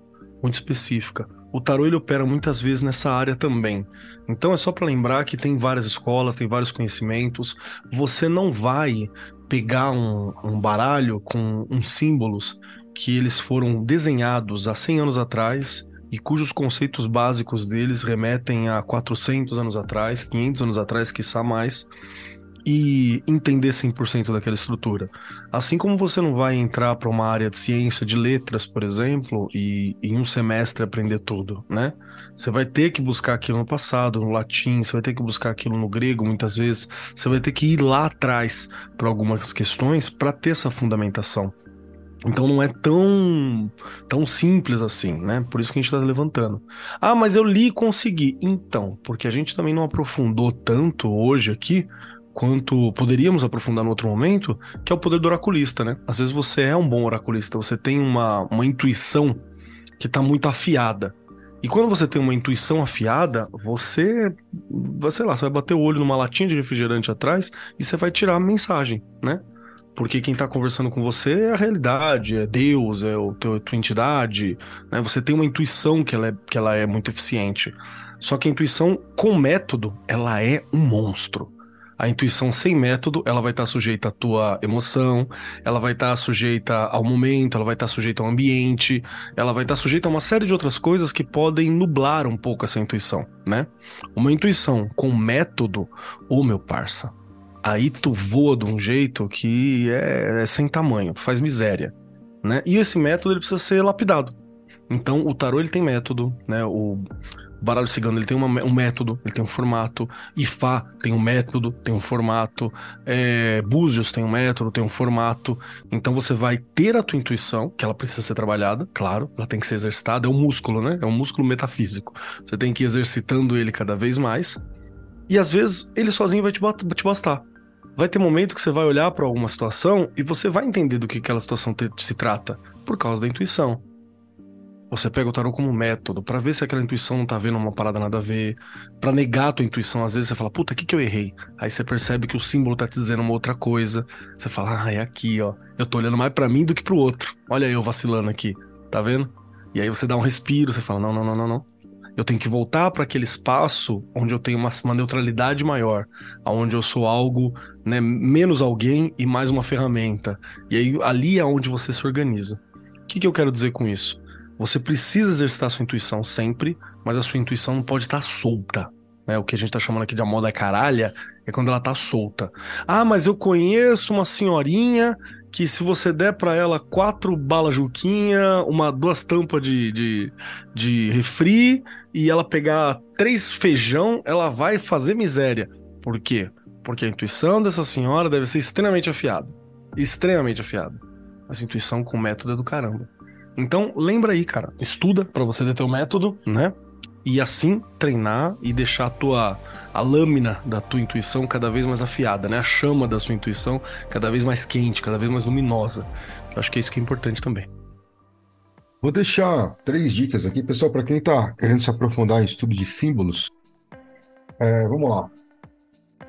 muito específica o tarô ele opera muitas vezes nessa área também. Então é só para lembrar que tem várias escolas, tem vários conhecimentos. Você não vai pegar um, um baralho com uns símbolos que eles foram desenhados há 100 anos atrás e cujos conceitos básicos deles remetem a 400 anos atrás, 500 anos atrás, quiçá mais e entender 100% daquela estrutura. Assim como você não vai entrar para uma área de ciência, de letras, por exemplo, e em um semestre aprender tudo, né? Você vai ter que buscar aquilo no passado, no latim, você vai ter que buscar aquilo no grego, muitas vezes. Você vai ter que ir lá atrás para algumas questões para ter essa fundamentação. Então não é tão tão simples assim, né? Por isso que a gente está levantando. Ah, mas eu li e consegui. Então, porque a gente também não aprofundou tanto hoje aqui quanto poderíamos aprofundar no outro momento, que é o poder do oraculista, né? Às vezes você é um bom oraculista, você tem uma, uma intuição que está muito afiada. E quando você tem uma intuição afiada, você, sei lá, você vai bater o olho numa latinha de refrigerante atrás e você vai tirar a mensagem, né? Porque quem está conversando com você é a realidade, é Deus, é o teu, a tua entidade, né? Você tem uma intuição que ela, é, que ela é muito eficiente. Só que a intuição com método, ela é um monstro. A intuição sem método, ela vai estar sujeita à tua emoção, ela vai estar sujeita ao momento, ela vai estar sujeita ao ambiente, ela vai estar sujeita a uma série de outras coisas que podem nublar um pouco essa intuição, né? Uma intuição com método, ô meu parça, aí tu voa de um jeito que é, é sem tamanho, tu faz miséria, né? E esse método ele precisa ser lapidado. Então o tarô ele tem método, né? O baralho cigano ele tem uma, um método, ele tem um formato. Ifá tem um método, tem um formato. É, Búzios tem um método, tem um formato. Então você vai ter a tua intuição, que ela precisa ser trabalhada, claro, ela tem que ser exercitada. É um músculo, né? É um músculo metafísico. Você tem que ir exercitando ele cada vez mais. E às vezes ele sozinho vai te, te bastar. Vai ter momento que você vai olhar para alguma situação e você vai entender do que aquela situação te, se trata, por causa da intuição. Você pega o tarô como método para ver se aquela intuição não tá vendo uma parada nada a ver, para negar a tua intuição, às vezes você fala, puta, o que que eu errei? Aí você percebe que o símbolo tá te dizendo uma outra coisa. Você fala, ah, é aqui, ó. Eu tô olhando mais para mim do que pro outro. Olha eu vacilando aqui, tá vendo? E aí você dá um respiro, você fala, não, não, não, não, não. Eu tenho que voltar para aquele espaço onde eu tenho uma, uma neutralidade maior, onde eu sou algo, né, menos alguém e mais uma ferramenta. E aí ali é onde você se organiza. O que, que eu quero dizer com isso? Você precisa exercitar sua intuição sempre, mas a sua intuição não pode estar solta. Né? O que a gente está chamando aqui de a moda caralha é quando ela está solta. Ah, mas eu conheço uma senhorinha que se você der para ela quatro balas juquinha, uma, duas tampas de, de, de refri e ela pegar três feijão, ela vai fazer miséria. Por quê? Porque a intuição dessa senhora deve ser extremamente afiada. Extremamente afiada. Mas intuição com método é do caramba. Então, lembra aí, cara. Estuda para você ter teu método, né? E assim treinar e deixar a tua a lâmina da tua intuição cada vez mais afiada, né? A chama da sua intuição cada vez mais quente, cada vez mais luminosa. Eu acho que é isso que é importante também. Vou deixar três dicas aqui, pessoal, para quem está querendo se aprofundar em estudo de símbolos. É, vamos lá.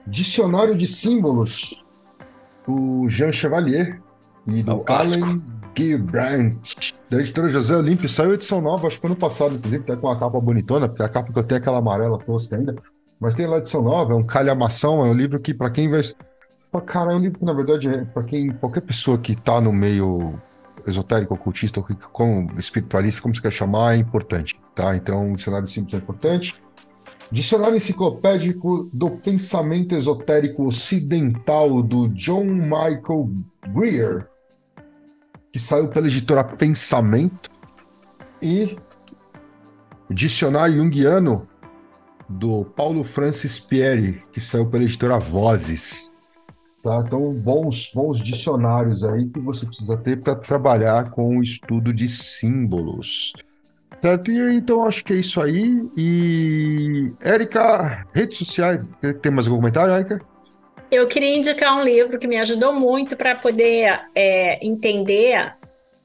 Dicionário de símbolos do Jean Chevalier e do É clássico. Alan Gilbrandt, da editora José Olímpio. Saiu edição nova, acho que ano passado, inclusive, até com a capa bonitona, porque a capa que eu tenho é aquela amarela tosca ainda. Mas tem lá edição nova, é um calhamação, é um livro que, para quem vai. Cara, é um livro que, na verdade, é para quem. Qualquer pessoa que tá no meio esotérico, ocultista, que- como espiritualista, como você quer chamar, é importante, tá? Então, o dicionário símbolos é importante. Dicionário enciclopédico do pensamento esotérico ocidental do John Michael Greer, que saiu pela editora Pensamento, e Dicionário Jungiano do Paulo Francis Pieri, que saiu pela editora Vozes. Tá? Então, bons, bons dicionários aí que você precisa ter para trabalhar com o estudo de símbolos. Certo? E então acho que é isso aí. E Érica, redes sociais, tem mais algum comentário, Érica? Eu queria indicar um livro que me ajudou muito para poder é, entender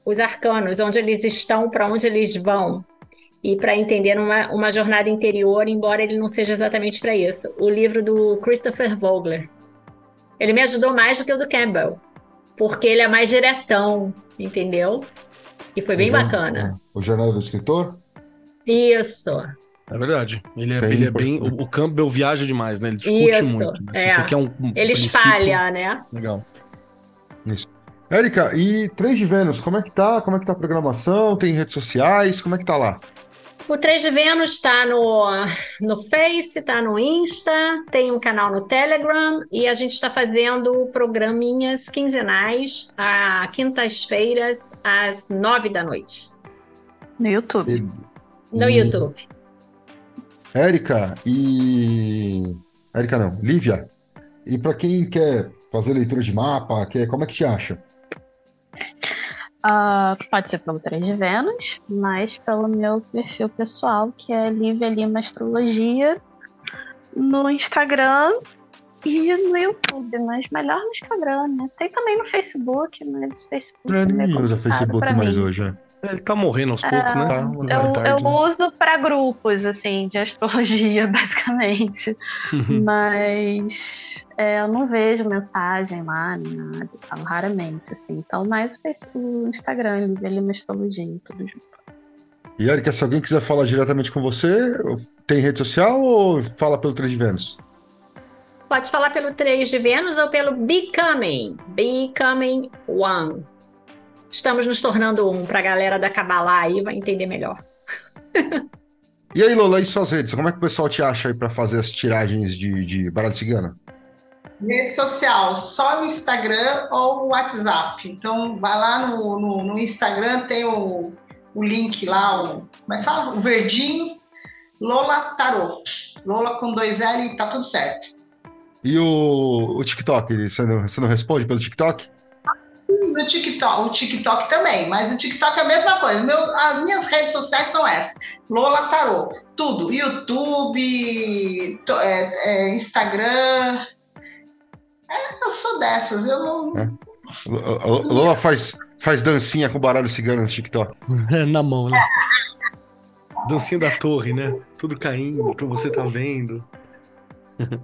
os arcanos, onde eles estão, para onde eles vão, e para entender uma, uma jornada interior, embora ele não seja exatamente para isso. O livro do Christopher Vogler. Ele me ajudou mais do que o do Campbell, porque ele é mais diretão, entendeu? E foi bem O jornal- bacana. O Jornal do Escritor? Isso. É verdade. Ele é, Bem ele é bem. O, Campbell viaja demais, né? Ele discute Isso, muito. Mas é. Se você quer um, um Ele princípio- espalha, né? Legal. Érica, e 3 de Vênus, como é que tá? Como é que tá a programação? Tem redes sociais? Como é que tá lá? O 3 de Vênus está no, no Face, está no Insta, tem um canal no Telegram e a gente está fazendo programinhas quinzenais, a quintas-feiras, às nove da noite, No YouTube. E- no e- YouTube. Érica e. Érica não, Lívia. E para quem quer fazer leitura de mapa, quer, como é que te acha? Ah, pode ser pelo 3 de Vênus, mas pelo meu perfil pessoal, que é Lívia Lima Astrologia, no Instagram e no YouTube, mas melhor no Instagram, né? Tem também no Facebook, mas o Facebook É, é ninguém usa Facebook mais mim. hoje. é. Ele tá morrendo aos poucos, né? Tá, Eu, é tarde, eu né? uso para grupos, assim, de astrologia, basicamente. Uhum. Mas é, eu não vejo mensagem lá, nem nada, tal, raramente, assim. Então, mais o Instagram, Lívia Lima Astrologia, tudo junto. E Érica, se alguém quiser falar diretamente com você, tem rede social ou fala pelo 3 de Vênus? Pode falar pelo 3 de Vênus ou pelo Becoming, Becoming One. Estamos nos tornando um, para a galera da Kabbalah aí vai entender melhor. E aí, Lola, e suas redes? Como é que o pessoal te acha aí para fazer as tiragens de, de baralho cigana? Rede social, só o Instagram ou o WhatsApp. Então, vai lá no, no, no Instagram, tem o, o link lá, o, como é que fala? O verdinho, Lola Tarot. Lola com dois L e tá tudo certo. E o, o TikTok? Você não, você não responde pelo TikTok? No TikTok, o TikTok também, mas o TikTok é a mesma coisa. Meu, as minhas redes sociais são essas: Lola Tarot, tudo. YouTube, to- é, é, Instagram. É, Eu sou dessas, eu não. É. Lola faz, faz dancinha com baralho cigano no TikTok. Na mão, né? Dancinha da torre, né? Tudo caindo, você tá vendo.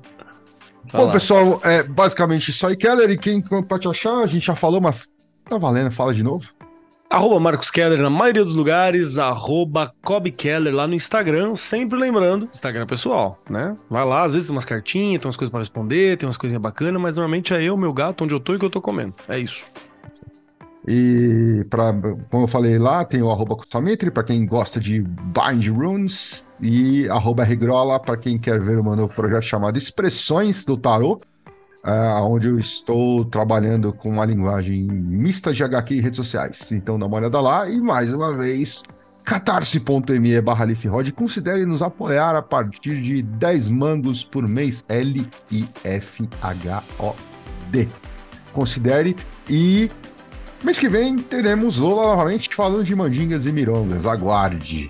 Bom, lá. pessoal, é basicamente isso aí, Keller. E quem pode achar, a gente já falou, mas tá valendo, fala de novo. Arroba Marcos Keller na maioria dos lugares, arroba Cobb Keller lá no Instagram, sempre lembrando, Instagram pessoal, né? Vai lá, às vezes tem umas cartinhas, tem umas coisas para responder, tem umas coisinhas bacanas, mas normalmente é eu, meu gato, onde eu tô e o que eu tô comendo. É isso. E para, como eu falei lá, tem o arroba Kusamitri para quem gosta de Bind Runes e arroba Regrola para quem quer ver o meu novo projeto chamado Expressões do Tarot uh, onde eu estou trabalhando com uma linguagem mista de HQ e redes sociais. Então dá uma olhada lá e mais uma vez catarse.me barra Considere nos apoiar a partir de 10 mangos por mês. L-I-F-H-O-D considere e mês que vem teremos Lola novamente falando de mandingas e mirongas, aguarde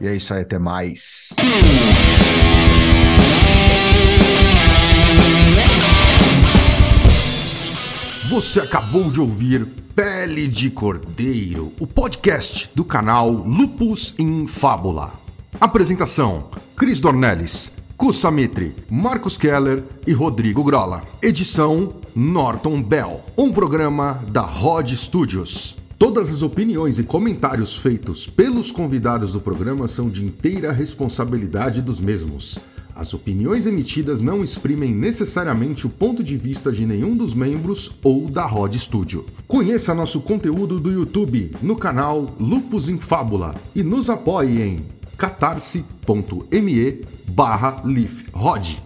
e é isso aí, até mais Você acabou de ouvir Pele de Cordeiro, o podcast do canal Lupus em Fábula. Apresentação: Cris Dornelles, Kusamitri, Marcos Keller e Rodrigo Grola. Edição: Norton Bell. Um programa da Rod Studios. Todas as opiniões e comentários feitos pelos convidados do programa são de inteira responsabilidade dos mesmos. As opiniões emitidas não exprimem necessariamente o ponto de vista de nenhum dos membros ou da Rod Studio. Conheça nosso conteúdo do YouTube no canal Lupus em Fábula e nos apoie em catarse.me barra lifrod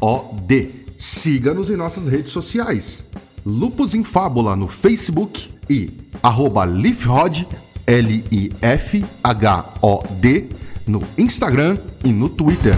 L-I-F-H-O-D. Siga-nos em nossas redes sociais. Lupus em Fábula no Facebook e arroba lifrod L-I-F-H-O-D no Instagram e no Twitter.